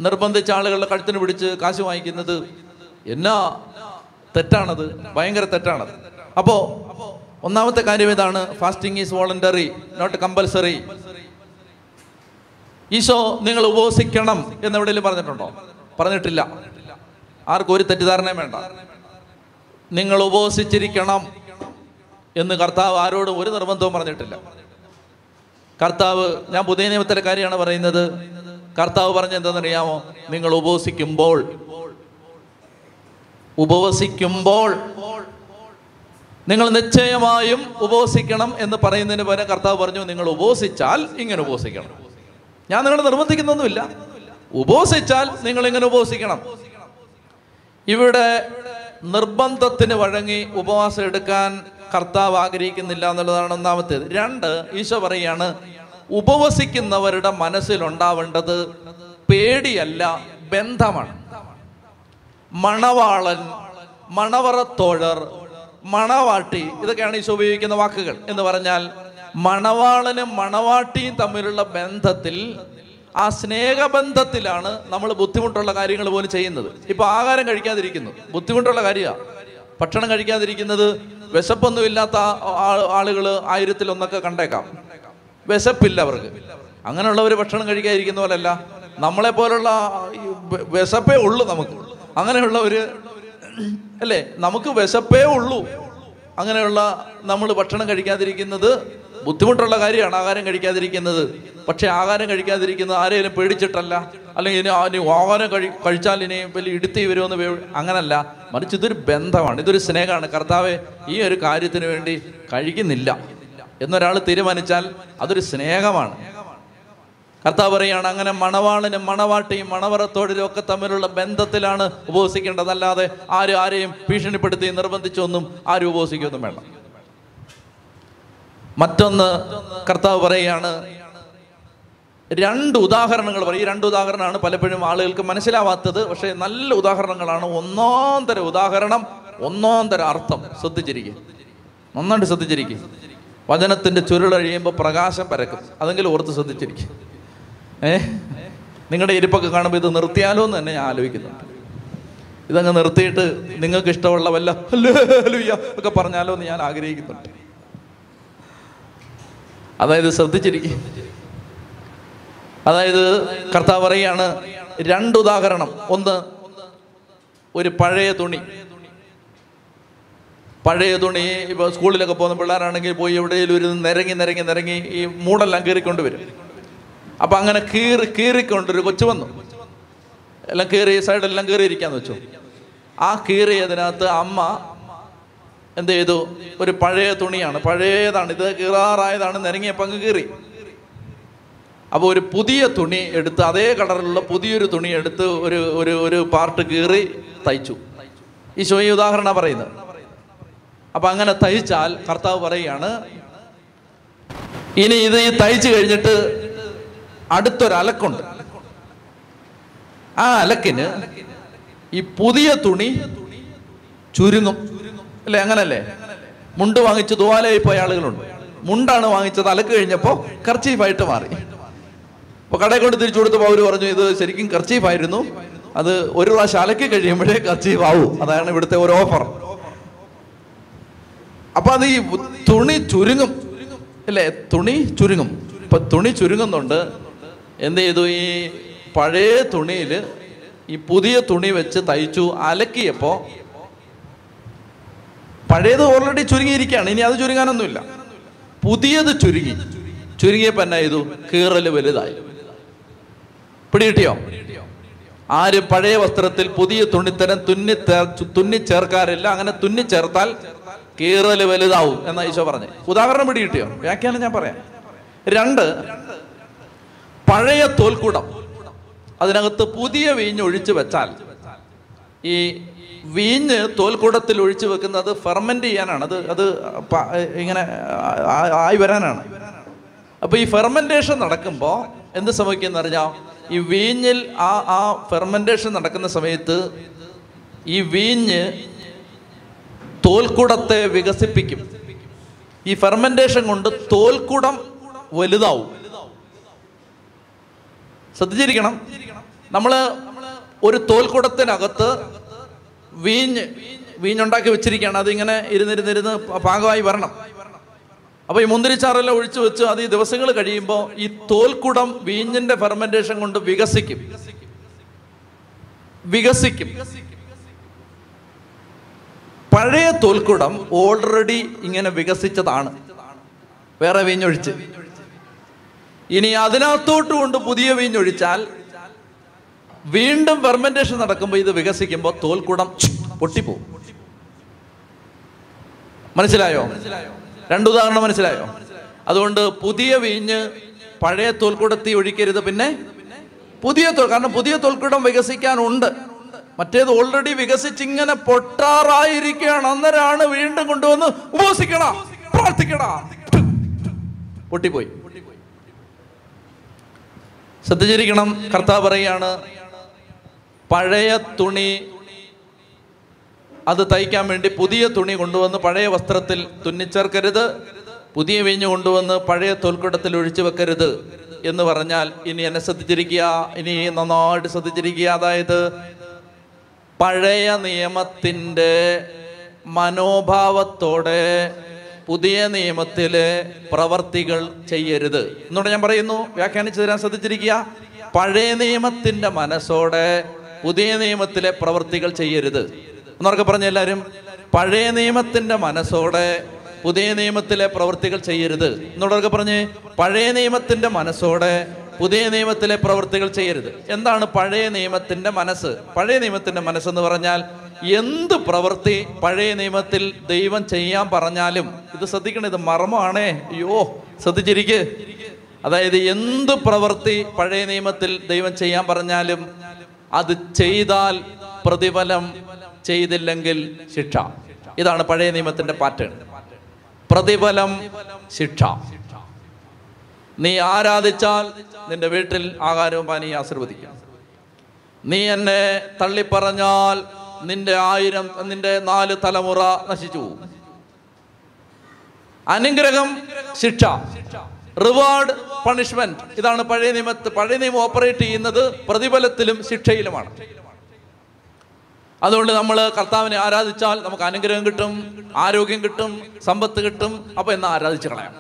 A: നിർബന്ധിച്ച ആളുകളുടെ കഴുത്തിന് പിടിച്ച് കാശ് വാങ്ങിക്കുന്നത് എന്നാ തെറ്റാണത്? ഭയങ്കര തെറ്റാണത്. അപ്പോ ഒന്നാമത്തെ കാര്യം ഇതാണ് fasting is voluntary not compulsory. Eesho നിങ്ങൾ ഉപവസിക്കണം എന്ന് എവിടെയെങ്കിലും പറഞ്ഞിട്ടുണ്ടോ? പറഞ്ഞിട്ടില്ല. ആർക്കും ഒരു തെറ്റിദ്ധാരണയും വേണ്ട. നിങ്ങൾ ഉപവസിച്ചിരിക്കണം എന്ന് കർത്താവ് ആരോടും ഒരു നിർബന്ധവും പറഞ്ഞിട്ടില്ല. കർത്താവ് ഞാൻ പുതിയ നിയമത്തിലെ കാര്യമാണ് പറയുന്നത്. കർത്താവ് പറഞ്ഞ എന്താണെന്നറിയാമോ? നിങ്ങൾ ഉപവസിക്കുമ്പോൾ ഉപവസിക്കുമ്പോൾ നിങ്ങൾ നിശ്ചയമായും ഉപവസിക്കണം എന്ന് പറയുന്നതിന് പകരം കർത്താവ് പറഞ്ഞു നിങ്ങൾ ഉപവസിച്ചാൽ ഇങ്ങനെ ഉപവസിക്കണം. ഞാൻ നിങ്ങളെ നിർബന്ധിക്കുന്നൊന്നുമില്ല. ഉപസിച്ചാൽ നിങ്ങൾ ഇങ്ങനെ ഉപസിക്കണം. ഇവിടെ നിർബന്ധത്തിന് വഴങ്ങി ഉപവാസം എടുക്കാൻ കർത്താവ് ആഗ്രഹിക്കുന്നില്ല എന്നുള്ളതാണ് ഒന്നാമത്തേത്. രണ്ട് ഈശോ പറയാണ് ഉപവസിക്കുന്നവരുടെ മനസ്സിലുണ്ടാവേണ്ടത് പേടിയല്ല ബന്ധമാണ്. മണവാളൻ മണവറത്തോഴർ മണവാട്ടി ഇതൊക്കെയാണ് ഈശോ ഉപയോഗിക്കുന്ന വാക്കുകൾ എന്ന് പറഞ്ഞാൽ മണവാളനും മണവാട്ടിയും തമ്മിലുള്ള ബന്ധത്തിൽ ആ സ്നേഹബന്ധത്തിലാണ് നമ്മൾ ബുദ്ധിമുട്ടുള്ള കാര്യങ്ങൾ പോലും ചെയ്യുന്നത്. ഇപ്പൊ ആഹാരം കഴിക്കാതിരിക്കുന്നു. ബുദ്ധിമുട്ടുള്ള കാര്യമാണ് ഭക്ഷണം കഴിക്കാതിരിക്കുന്നത് വിശപ്പൊന്നുമില്ലാത്ത ആളുകൾ ആയിരത്തിൽ ഒന്നൊക്കെ കണ്ടേക്കാം. വിശപ്പില്ല അവർക്ക്. അങ്ങനെയുള്ളവർ ഭക്ഷണം കഴിക്കാതിരിക്കുന്ന പോലല്ല. നമ്മളെ പോലുള്ള വിശപ്പേ ഉള്ളൂ നമുക്ക്. അങ്ങനെയുള്ളവര് അല്ലേ? നമുക്ക് വിശപ്പേ ഉള്ളൂ. അങ്ങനെയുള്ള നമ്മൾ ഭക്ഷണം കഴിക്കാതിരിക്കുന്നത് ബുദ്ധിമുട്ടുള്ള കാര്യമാണ് ആഹാരം കഴിക്കാതിരിക്കുന്നത്. പക്ഷെ ആഹാരം കഴിക്കാതിരിക്കുന്നത് ആരെയും പേടിച്ചിട്ടല്ല. അല്ലെങ്കിൽ ഇനി ഇനി ആഹാരം കഴി കഴിച്ചാൽ ഇനി വലിയ ഇടുത്തി വരുമെന്ന് അങ്ങനല്ല. മറിച്ച് ഇതൊരു ബന്ധമാണ്. ഇതൊരു സ്നേഹമാണ്. കർത്താവെ ഈ ഒരു കാര്യത്തിന് വേണ്ടി കഴിക്കുന്നില്ല. എന്നൊരാൾ തീരുമാനിച്ചാൽ അതൊരു സ്നേഹമാണ്. കർത്താവ് പറയാണ് അങ്ങനെ മണവാളനും മണവാട്ടിയും മണവറത്തോടിലും ഒക്കെ തമ്മിലുള്ള ബന്ധത്തിലാണ് ഉപവസിക്കേണ്ടതല്ലാതെ ആരും ആരെയും ഭീഷണിപ്പെടുത്തി നിർബന്ധിച്ചൊന്നും ആരും ഉപവസിക്കൊന്നും വേണ്ട. മറ്റൊന്ന് കർത്താവ് പറയുകയാണ് രണ്ട് ഉദാഹരണങ്ങൾ പറയും. ഈ രണ്ട് ഉദാഹരണമാണ് പലപ്പോഴും ആളുകൾക്ക് മനസ്സിലാവാത്തത്. പക്ഷേ നല്ല ഉദാഹരണങ്ങളാണ്. ഒന്നാം തരം ഉദാഹരണം ഒന്നാം തരം അർത്ഥം. ശ്രദ്ധിച്ചിരിക്കുക നന്നായിട്ട് ശ്രദ്ധിച്ചിരിക്കുക വചനത്തിന്റെ ചുരുളഴിയുമ്പോൾ പ്രകാശം പരക്കും. അതെങ്കിലും ഓർത്ത് ശ്രദ്ധിച്ചിരിക്കും. ഏ? നിങ്ങളുടെ ഇരിപ്പൊക്കെ കാണുമ്പോൾ ഇത് നിർത്തിയാലോ എന്ന് തന്നെ ഞാൻ ആലോചിക്കുന്നുണ്ട്. ഇതങ്ങ് നിർത്തിയിട്ട് നിങ്ങൾക്ക് ഇഷ്ടമുള്ള വല്ല ഒക്കെ പറഞ്ഞാലോ എന്ന് ഞാൻ ആഗ്രഹിക്കുന്നുണ്ട്. അതായത് ശ്രദ്ധിച്ചിരിക്കും. അതായത് കർത്താവ് പറയാണ് രണ്ടുദാഹരണം ഒന്ന് ഒരു പഴയ തുണി. പഴയ തുണി ഇപ്പോൾ സ്കൂളിലൊക്കെ പോകുന്ന പിള്ളേരാണെങ്കിൽ പോയി എവിടെയെങ്കിലും ഒരു നിരങ്ങി നിരങ്ങി നിരങ്ങി ഈ മൂടെല്ലാം കീറിക്കൊണ്ട് വരും അപ്പൊ അങ്ങനെ കീറി കീറിക്കൊണ്ടൊരു കൊച്ചു വന്നു. എല്ലാം കീറി സൈഡെല്ലാം കീറിയിരിക്കാന്ന് വെച്ചു. ആ കീറിയതിനകത്ത് അമ്മ എന്ത് ചെയ്തു? ഒരു പഴയ തുണിയാണ്. പഴയതാണ്. ഇത് കീറാറായതാണ്. നിരങ്ങിയപ്പോൾ അങ്ങ് കീറി. അപ്പോൾ ഒരു പുതിയ തുണി എടുത്ത് അതേ കളറിലുള്ള പുതിയൊരു തുണി എടുത്ത് ഒരു ഒരു ഒരു പാർട്ട് കീറി തയ്ച്ചു. ഈശോ ഈ ഉദാഹരണ പറയുന്നത്. അപ്പൊ അങ്ങനെ തയ്ച്ചാൽ കർത്താവ് പറയുകയാണ് ഇനി ഇത് ഈ തയ്ച്ചു കഴിഞ്ഞിട്ട് അടുത്തൊരു അലക്കുണ്ട്. ആ അലക്കിന് ഈ പുതിയ തുണി ചുരുങ്ങും. അല്ലേ അങ്ങനല്ലേ? മുണ്ട് വാങ്ങിച്ച് ദുവാലയിൽ പോയ ആളുകളുണ്ട്. മുണ്ടാണ് വാങ്ങിച്ചത് അലക്ക് കഴിഞ്ഞപ്പോൾ കർച്ചീഫായിട്ട് മാറി. അപ്പൊ കടയിൽ കൊണ്ട് തിരിച്ചു കൊടുത്തപ്പോൾ അവർ പറഞ്ഞു ഇത് ശരിക്കും കർച്ചീഫായിരുന്നു. അത് ഒരു പ്രാവശ്യം അലക്കി കഴിയുമ്പോഴേ കർച്ചീഫ് ആവും അതാണ് ഇവിടുത്തെ ഒരു ഓഫർ അപ്പൊ അത് ഈ തുണി ചുരുങ്ങും. അല്ലേ തുണി ചുരുങ്ങും. ഇപ്പൊ തുണി ചുരുങ്ങുന്നുണ്ട്. എന്ത് ചെയ്തു? ഈ പഴയ തുണിയിൽ ഈ പുതിയ തുണി വെച്ച് തയ്ച്ചു അലക്കിയപ്പോ പഴയത് ഓൾറെഡി ചുരുങ്ങിയിരിക്കുകയാണ്. ഇനി അത് ചുരുങ്ങാനൊന്നുമില്ല. പുതിയത് ചുരുങ്ങി. ചുരുങ്ങിയപ്പോ എന്നാ ചെയ്തു? കീറൽ വലുതായി. പിടികിട്ടിയോ? ആരും പഴയ വസ്ത്രത്തിൽ പുതിയ തുണിത്തരം തുന്നി തുന്നി ചേർക്കാറില്ല അങ്ങനെ തുന്നി ചേർത്താൽ കീറൽ വലുതാവും എന്ന ഈശോ പറഞ്ഞു. ഉദാഹരണം പിടികിട്ടിയോ? വ്യാഖ്യാനം ഞാൻ പറയാം. രണ്ട് പഴയ തോൽക്കൂടം. അതിനകത്ത് പുതിയ വീഞ്ഞ് ഒഴിച്ചു വെച്ചാൽ ഈ വീഞ്ഞ് തോൽക്കൂടത്തിൽ ഒഴിച്ചു വെക്കുന്നത് ഫെർമെന്റ് ചെയ്യാനാണ്. അത് അത് ഇങ്ങനെ ആയി വരാനാണ്. അപ്പോൾ ഈ ഫെർമെന്റേഷൻ നടക്കുമ്പോൾ എന്ത് സംഭവിക്കുന്ന അറിഞ്ഞാൽ ഈ വീഞ്ഞിൽ ആ ആ ഫെർമെന്റേഷൻ നടക്കുന്ന സമയത്ത് ഈ വീഞ്ഞ് തോൽക്കൂടത്തെ വികസിപ്പിക്കും. ഈ ഫെർമെന്റേഷൻ കൊണ്ട് തോൽക്കൂടം വലുതാവും. ശ്രദ്ധിച്ചിരിക്കണം. നമ്മൾ ഒരു തോൽക്കുടത്തിനകത്ത് വീഞ്ഞ് വീഞ്ഞുണ്ടാക്കി വെച്ചിരിക്കുകയാണ്. അതിങ്ങനെ ഇരുന്നിരുന്നിരുന്ന് പാകമായി വരണം. അപ്പൊ ഈ മുന്തിരിച്ചാറെല്ലാം ഒഴിച്ചു വെച്ച് അത് ഈ ദിവസങ്ങൾ കഴിയുമ്പോൾ ഈ തോൽക്കുടം വീഞ്ഞിന്റെ ഫെർമെന്റേഷൻ കൊണ്ട് വികസിക്കും. വികസിക്കും. പഴയ തോൽക്കുടം ഓൾറെഡി ഇങ്ങനെ വികസിച്ചതാണ്. വേറെ വീഞ്ഞൊഴിച്ച്. ഇനി അതിനകത്തോട്ട് കൊണ്ട് പുതിയ വീഞ്ഞൊഴിച്ചാൽ വീണ്ടും ഫെർമെന്റേഷൻ നടക്കുമ്പോൾ ഇത് വികസിക്കുമ്പോൾ തോൽക്കുടം പൊട്ടിപ്പോവും. മനസ്സിലായോ? രണ്ട് ഉദാഹരണം മനസ്സിലായോ? അതുകൊണ്ട് പുതിയ വീഞ്ഞ് പഴയ തോൽക്കുടത്തി ഒഴിക്കരുത് പിന്നെ പുതിയ തോൽ കാരണം പുതിയ തോൽക്കുടം വികസിക്കാനുണ്ട്. മറ്റേത് ഓൾറെഡി വികസിച്ചിങ്ങനെ പൊട്ടാറായിരിക്കുകയാണ്. അന്നേരമാണ് വീണ്ടും കൊണ്ടുവന്ന് ഉപസിക്കണ പ്രാർത്ഥിക്കണ. പൊട്ടിപ്പോയി. ശ്രദ്ധിച്ചിരിക്കണം. കർത്താവ് പറയാണ് പഴയ തുണി അത് തയ്ക്കാൻ വേണ്ടി പുതിയ തുണി കൊണ്ടുവന്ന് പഴയ വസ്ത്രത്തിൽ തുന്നിച്ചേർക്കരുത് പുതിയ വീഞ്ഞ് കൊണ്ടുവന്ന് പഴയ തോൽക്കുടത്തിൽ ഒഴിച്ചു വെക്കരുത് എന്ന് പറഞ്ഞാൽ ഇനി എന്നെ ശ്രദ്ധിച്ചിരിക്കുക ഇനി നന്നായിട്ട് ശ്രദ്ധിച്ചിരിക്കുക. അതായത് പഴയ നിയമത്തിന്റെ മനോഭാവത്തോടെ പുതിയ നിയമത്തിലെ പ്രവർത്തികൾ ചെയ്യരുത്. എന്നോട് ഞാൻ പറയുന്നു വ്യാഖ്യാനിച്ചു തരാൻ ശ്രദ്ധിച്ചിരിക്കുക. പഴയ നിയമത്തിന്റെ മനസ്സോടെ പുതിയ നിയമത്തിലെ പ്രവൃത്തികൾ ചെയ്യരുത്. എന്നൊക്കെ പറഞ്ഞ എല്ലാവരും പഴയ നിയമത്തിന്റെ മനസ്സോടെ പുതിയ നിയമത്തിലെ പ്രവൃത്തികൾ ചെയ്യരുത്. എന്നോടൊക്കെ പറഞ്ഞ് പഴയ നിയമത്തിന്റെ മനസ്സോടെ പുതിയ നിയമത്തിലെ പ്രവൃത്തികൾ ചെയ്യരുത്. എന്താണ് പഴയ നിയമത്തിന്റെ മനസ്സ്? പഴയ നിയമത്തിന്റെ മനസ്സെന്ന് പറഞ്ഞാൽ എന്ത് പ്രവൃത്തി പഴയ നിയമത്തിൽ ദൈവം ചെയ്യാൻ പറഞ്ഞാലും ഇത് ശ്രദ്ധിക്കണം ഇത് മർമ്മമാണേ. അയ്യോ ശ്രദ്ധിച്ചിരിക്കേ. അതായത് എന്ത് പ്രവൃത്തി പഴയ നിയമത്തിൽ ദൈവം ചെയ്യാൻ പറഞ്ഞാലും അത് ചെയ്താൽ പ്രതിഫലം ചെയ്തില്ലെങ്കിൽ ശിക്ഷ. ഇതാണ് പഴയ നിയമത്തിന്റെ പാറ്റേൺ പ്രതിഫലം ശിക്ഷ. നീ ആരാധിച്ചാൽ നിന്റെ വീട്ടിൽ ആഹാരവും പാനീയം ആശീർവദിക്കാം. നീ എന്നെ തള്ളിപ്പറഞ്ഞാൽ നിന്റെ ആയിരം നിന്റെ നാല് തലമുറ നശിച്ചു പോകും. അനുഗ്രഹം ശിക്ഷ. റിവാർഡ് പണിഷ്മെന്റ് ഇതാണ് പഴയ നിയമത്ത് പഴയ നിയമം ഓപ്പറേറ്റ് ചെയ്യുന്നത് പ്രതിഫലത്തിലും ശിക്ഷയിലുമാണ്. അതുകൊണ്ട് നമ്മൾ കർത്താവിനെ ആരാധിച്ചാൽ നമുക്ക് അനുഗ്രഹം കിട്ടും ആരോഗ്യം കിട്ടും സമ്പത്ത് കിട്ടും. അപ്പൊ എന്നാ ആരാധിച്ചു കളയാം?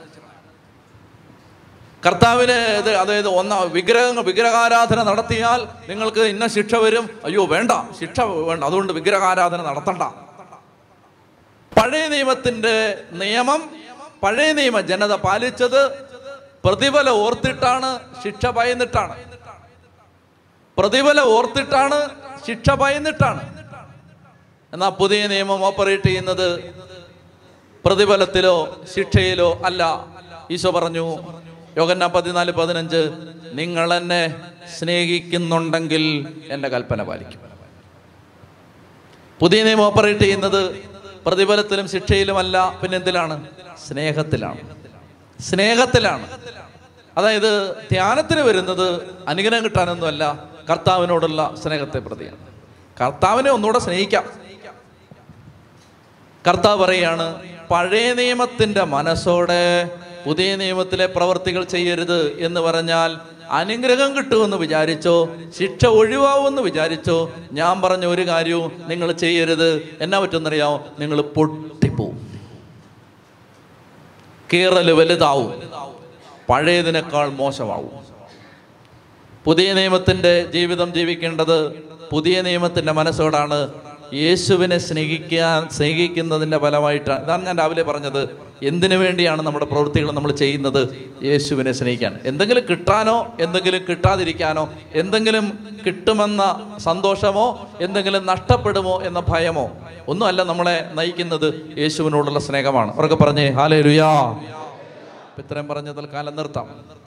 A: കർത്താവിന് ഇത് അതായത് ഒന്ന വിഗ്രഹങ്ങൾ വിഗ്രഹാരാധന നടത്തിയാൽ നിങ്ങൾക്ക് ഇന്ന ശിക്ഷ വരും. അയ്യോ വേണ്ട. ശിക്ഷ വേണ്ട. അതുകൊണ്ട് വിഗ്രഹാരാധന നടത്തണ്ട. പഴയ നിയമത്തിന്റെ നിയമം പഴയ നിയമ ജനത പാലിച്ചത് പ്രതിഫലം ഓർത്തിട്ടാണ് ശിക്ഷ ഭയന്നിട്ടാണ്. പ്രതിഫലം ഓർത്തിട്ടാണ് ശിക്ഷ ഭയന്നിട്ടാണ്. എന്നാൽ പുതിയ നിയമം ഓപ്പറേറ്റ് ചെയ്യുന്നത് പ്രതിഫലത്തിലോ ശിക്ഷയിലോ അല്ല. ഈശോ പറഞ്ഞു യോഗന്ന പതിനാല് പതിനഞ്ച് നിങ്ങൾ എന്നെ സ്നേഹിക്കുന്നുണ്ടെങ്കിൽ എന്റെ കൽപ്പന പാലിക്കും. പുതിയ നിയമം ഓപ്പറേറ്റ് ചെയ്യുന്നത് പ്രതിഫലത്തിലും ശിക്ഷയിലുമല്ല പിന്നെ എന്തിലാണ് സ്നേഹത്തിലാണ്. സ്നേഹത്തിലാണ്. അതായത് ധ്യാനത്തിന് വരുന്നത് അനുഗ്രഹം കിട്ടാനൊന്നുമല്ല കർത്താവിനോടുള്ള സ്നേഹത്തെ പ്രതിയാണ്. കർത്താവിനെ ഒന്നുകൂടെ സ്നേഹിക്കാം. കർത്താവ് പറയാണ് പഴയ നിയമത്തിന്റെ മനസ്സോടെ പുതിയ നിയമത്തിലെ പ്രവർത്തികൾ ചെയ്യരുത് എന്ന് പറഞ്ഞാൽ അനുഗ്രഹം കിട്ടുമെന്ന് വിചാരിച്ചോ ശിക്ഷ ഒഴിവാവുമെന്ന് വിചാരിച്ചോ ഞാൻ പറഞ്ഞ ഒരു കാര്യവും നിങ്ങൾ ചെയ്യരുത്. എന്നാ പറ്റുമെന്നറിയാമോ? നിങ്ങൾ പൊട്ടിപ്പോവും. കീറൽ വലുതാവും. പഴയതിനേക്കാൾ മോശമാവും. പുതിയ നിയമത്തിന്റെ ജീവിതം ജീവിക്കേണ്ടത് പുതിയ നിയമത്തിന്റെ മനസ്സോടാണ്. യേശുവിനെ സ്നേഹിക്കാൻ സ്നേഹിക്കുന്നതിന്റെ ഫലമായിട്ടാണ്. ഇതാണ് ഞാൻ രാവിലെ പറഞ്ഞത്. എന്തിനു വേണ്ടിയാണ് നമ്മുടെ പ്രവൃത്തികൾ നമ്മൾ ചെയ്യുന്നത്? യേശുവിനെ സ്നേഹിക്കാൻ. എന്തെങ്കിലും കിട്ടാനോ എന്തെങ്കിലും കിട്ടാതിരിക്കാനോ എന്തെങ്കിലും കിട്ടുമെന്ന സന്തോഷമോ എന്തെങ്കിലും നഷ്ടപ്പെടുമോ എന്ന ഭയമോ ഒന്നുമല്ല നമ്മളെ നയിക്കുന്നത് യേശുവിനോടുള്ള സ്നേഹമാണ്. അവരൊക്കെ പറഞ്ഞേ ഹാലേ ലുയാ ഇത്രയും പറഞ്ഞ തൽക്കാലം നിർത്താം.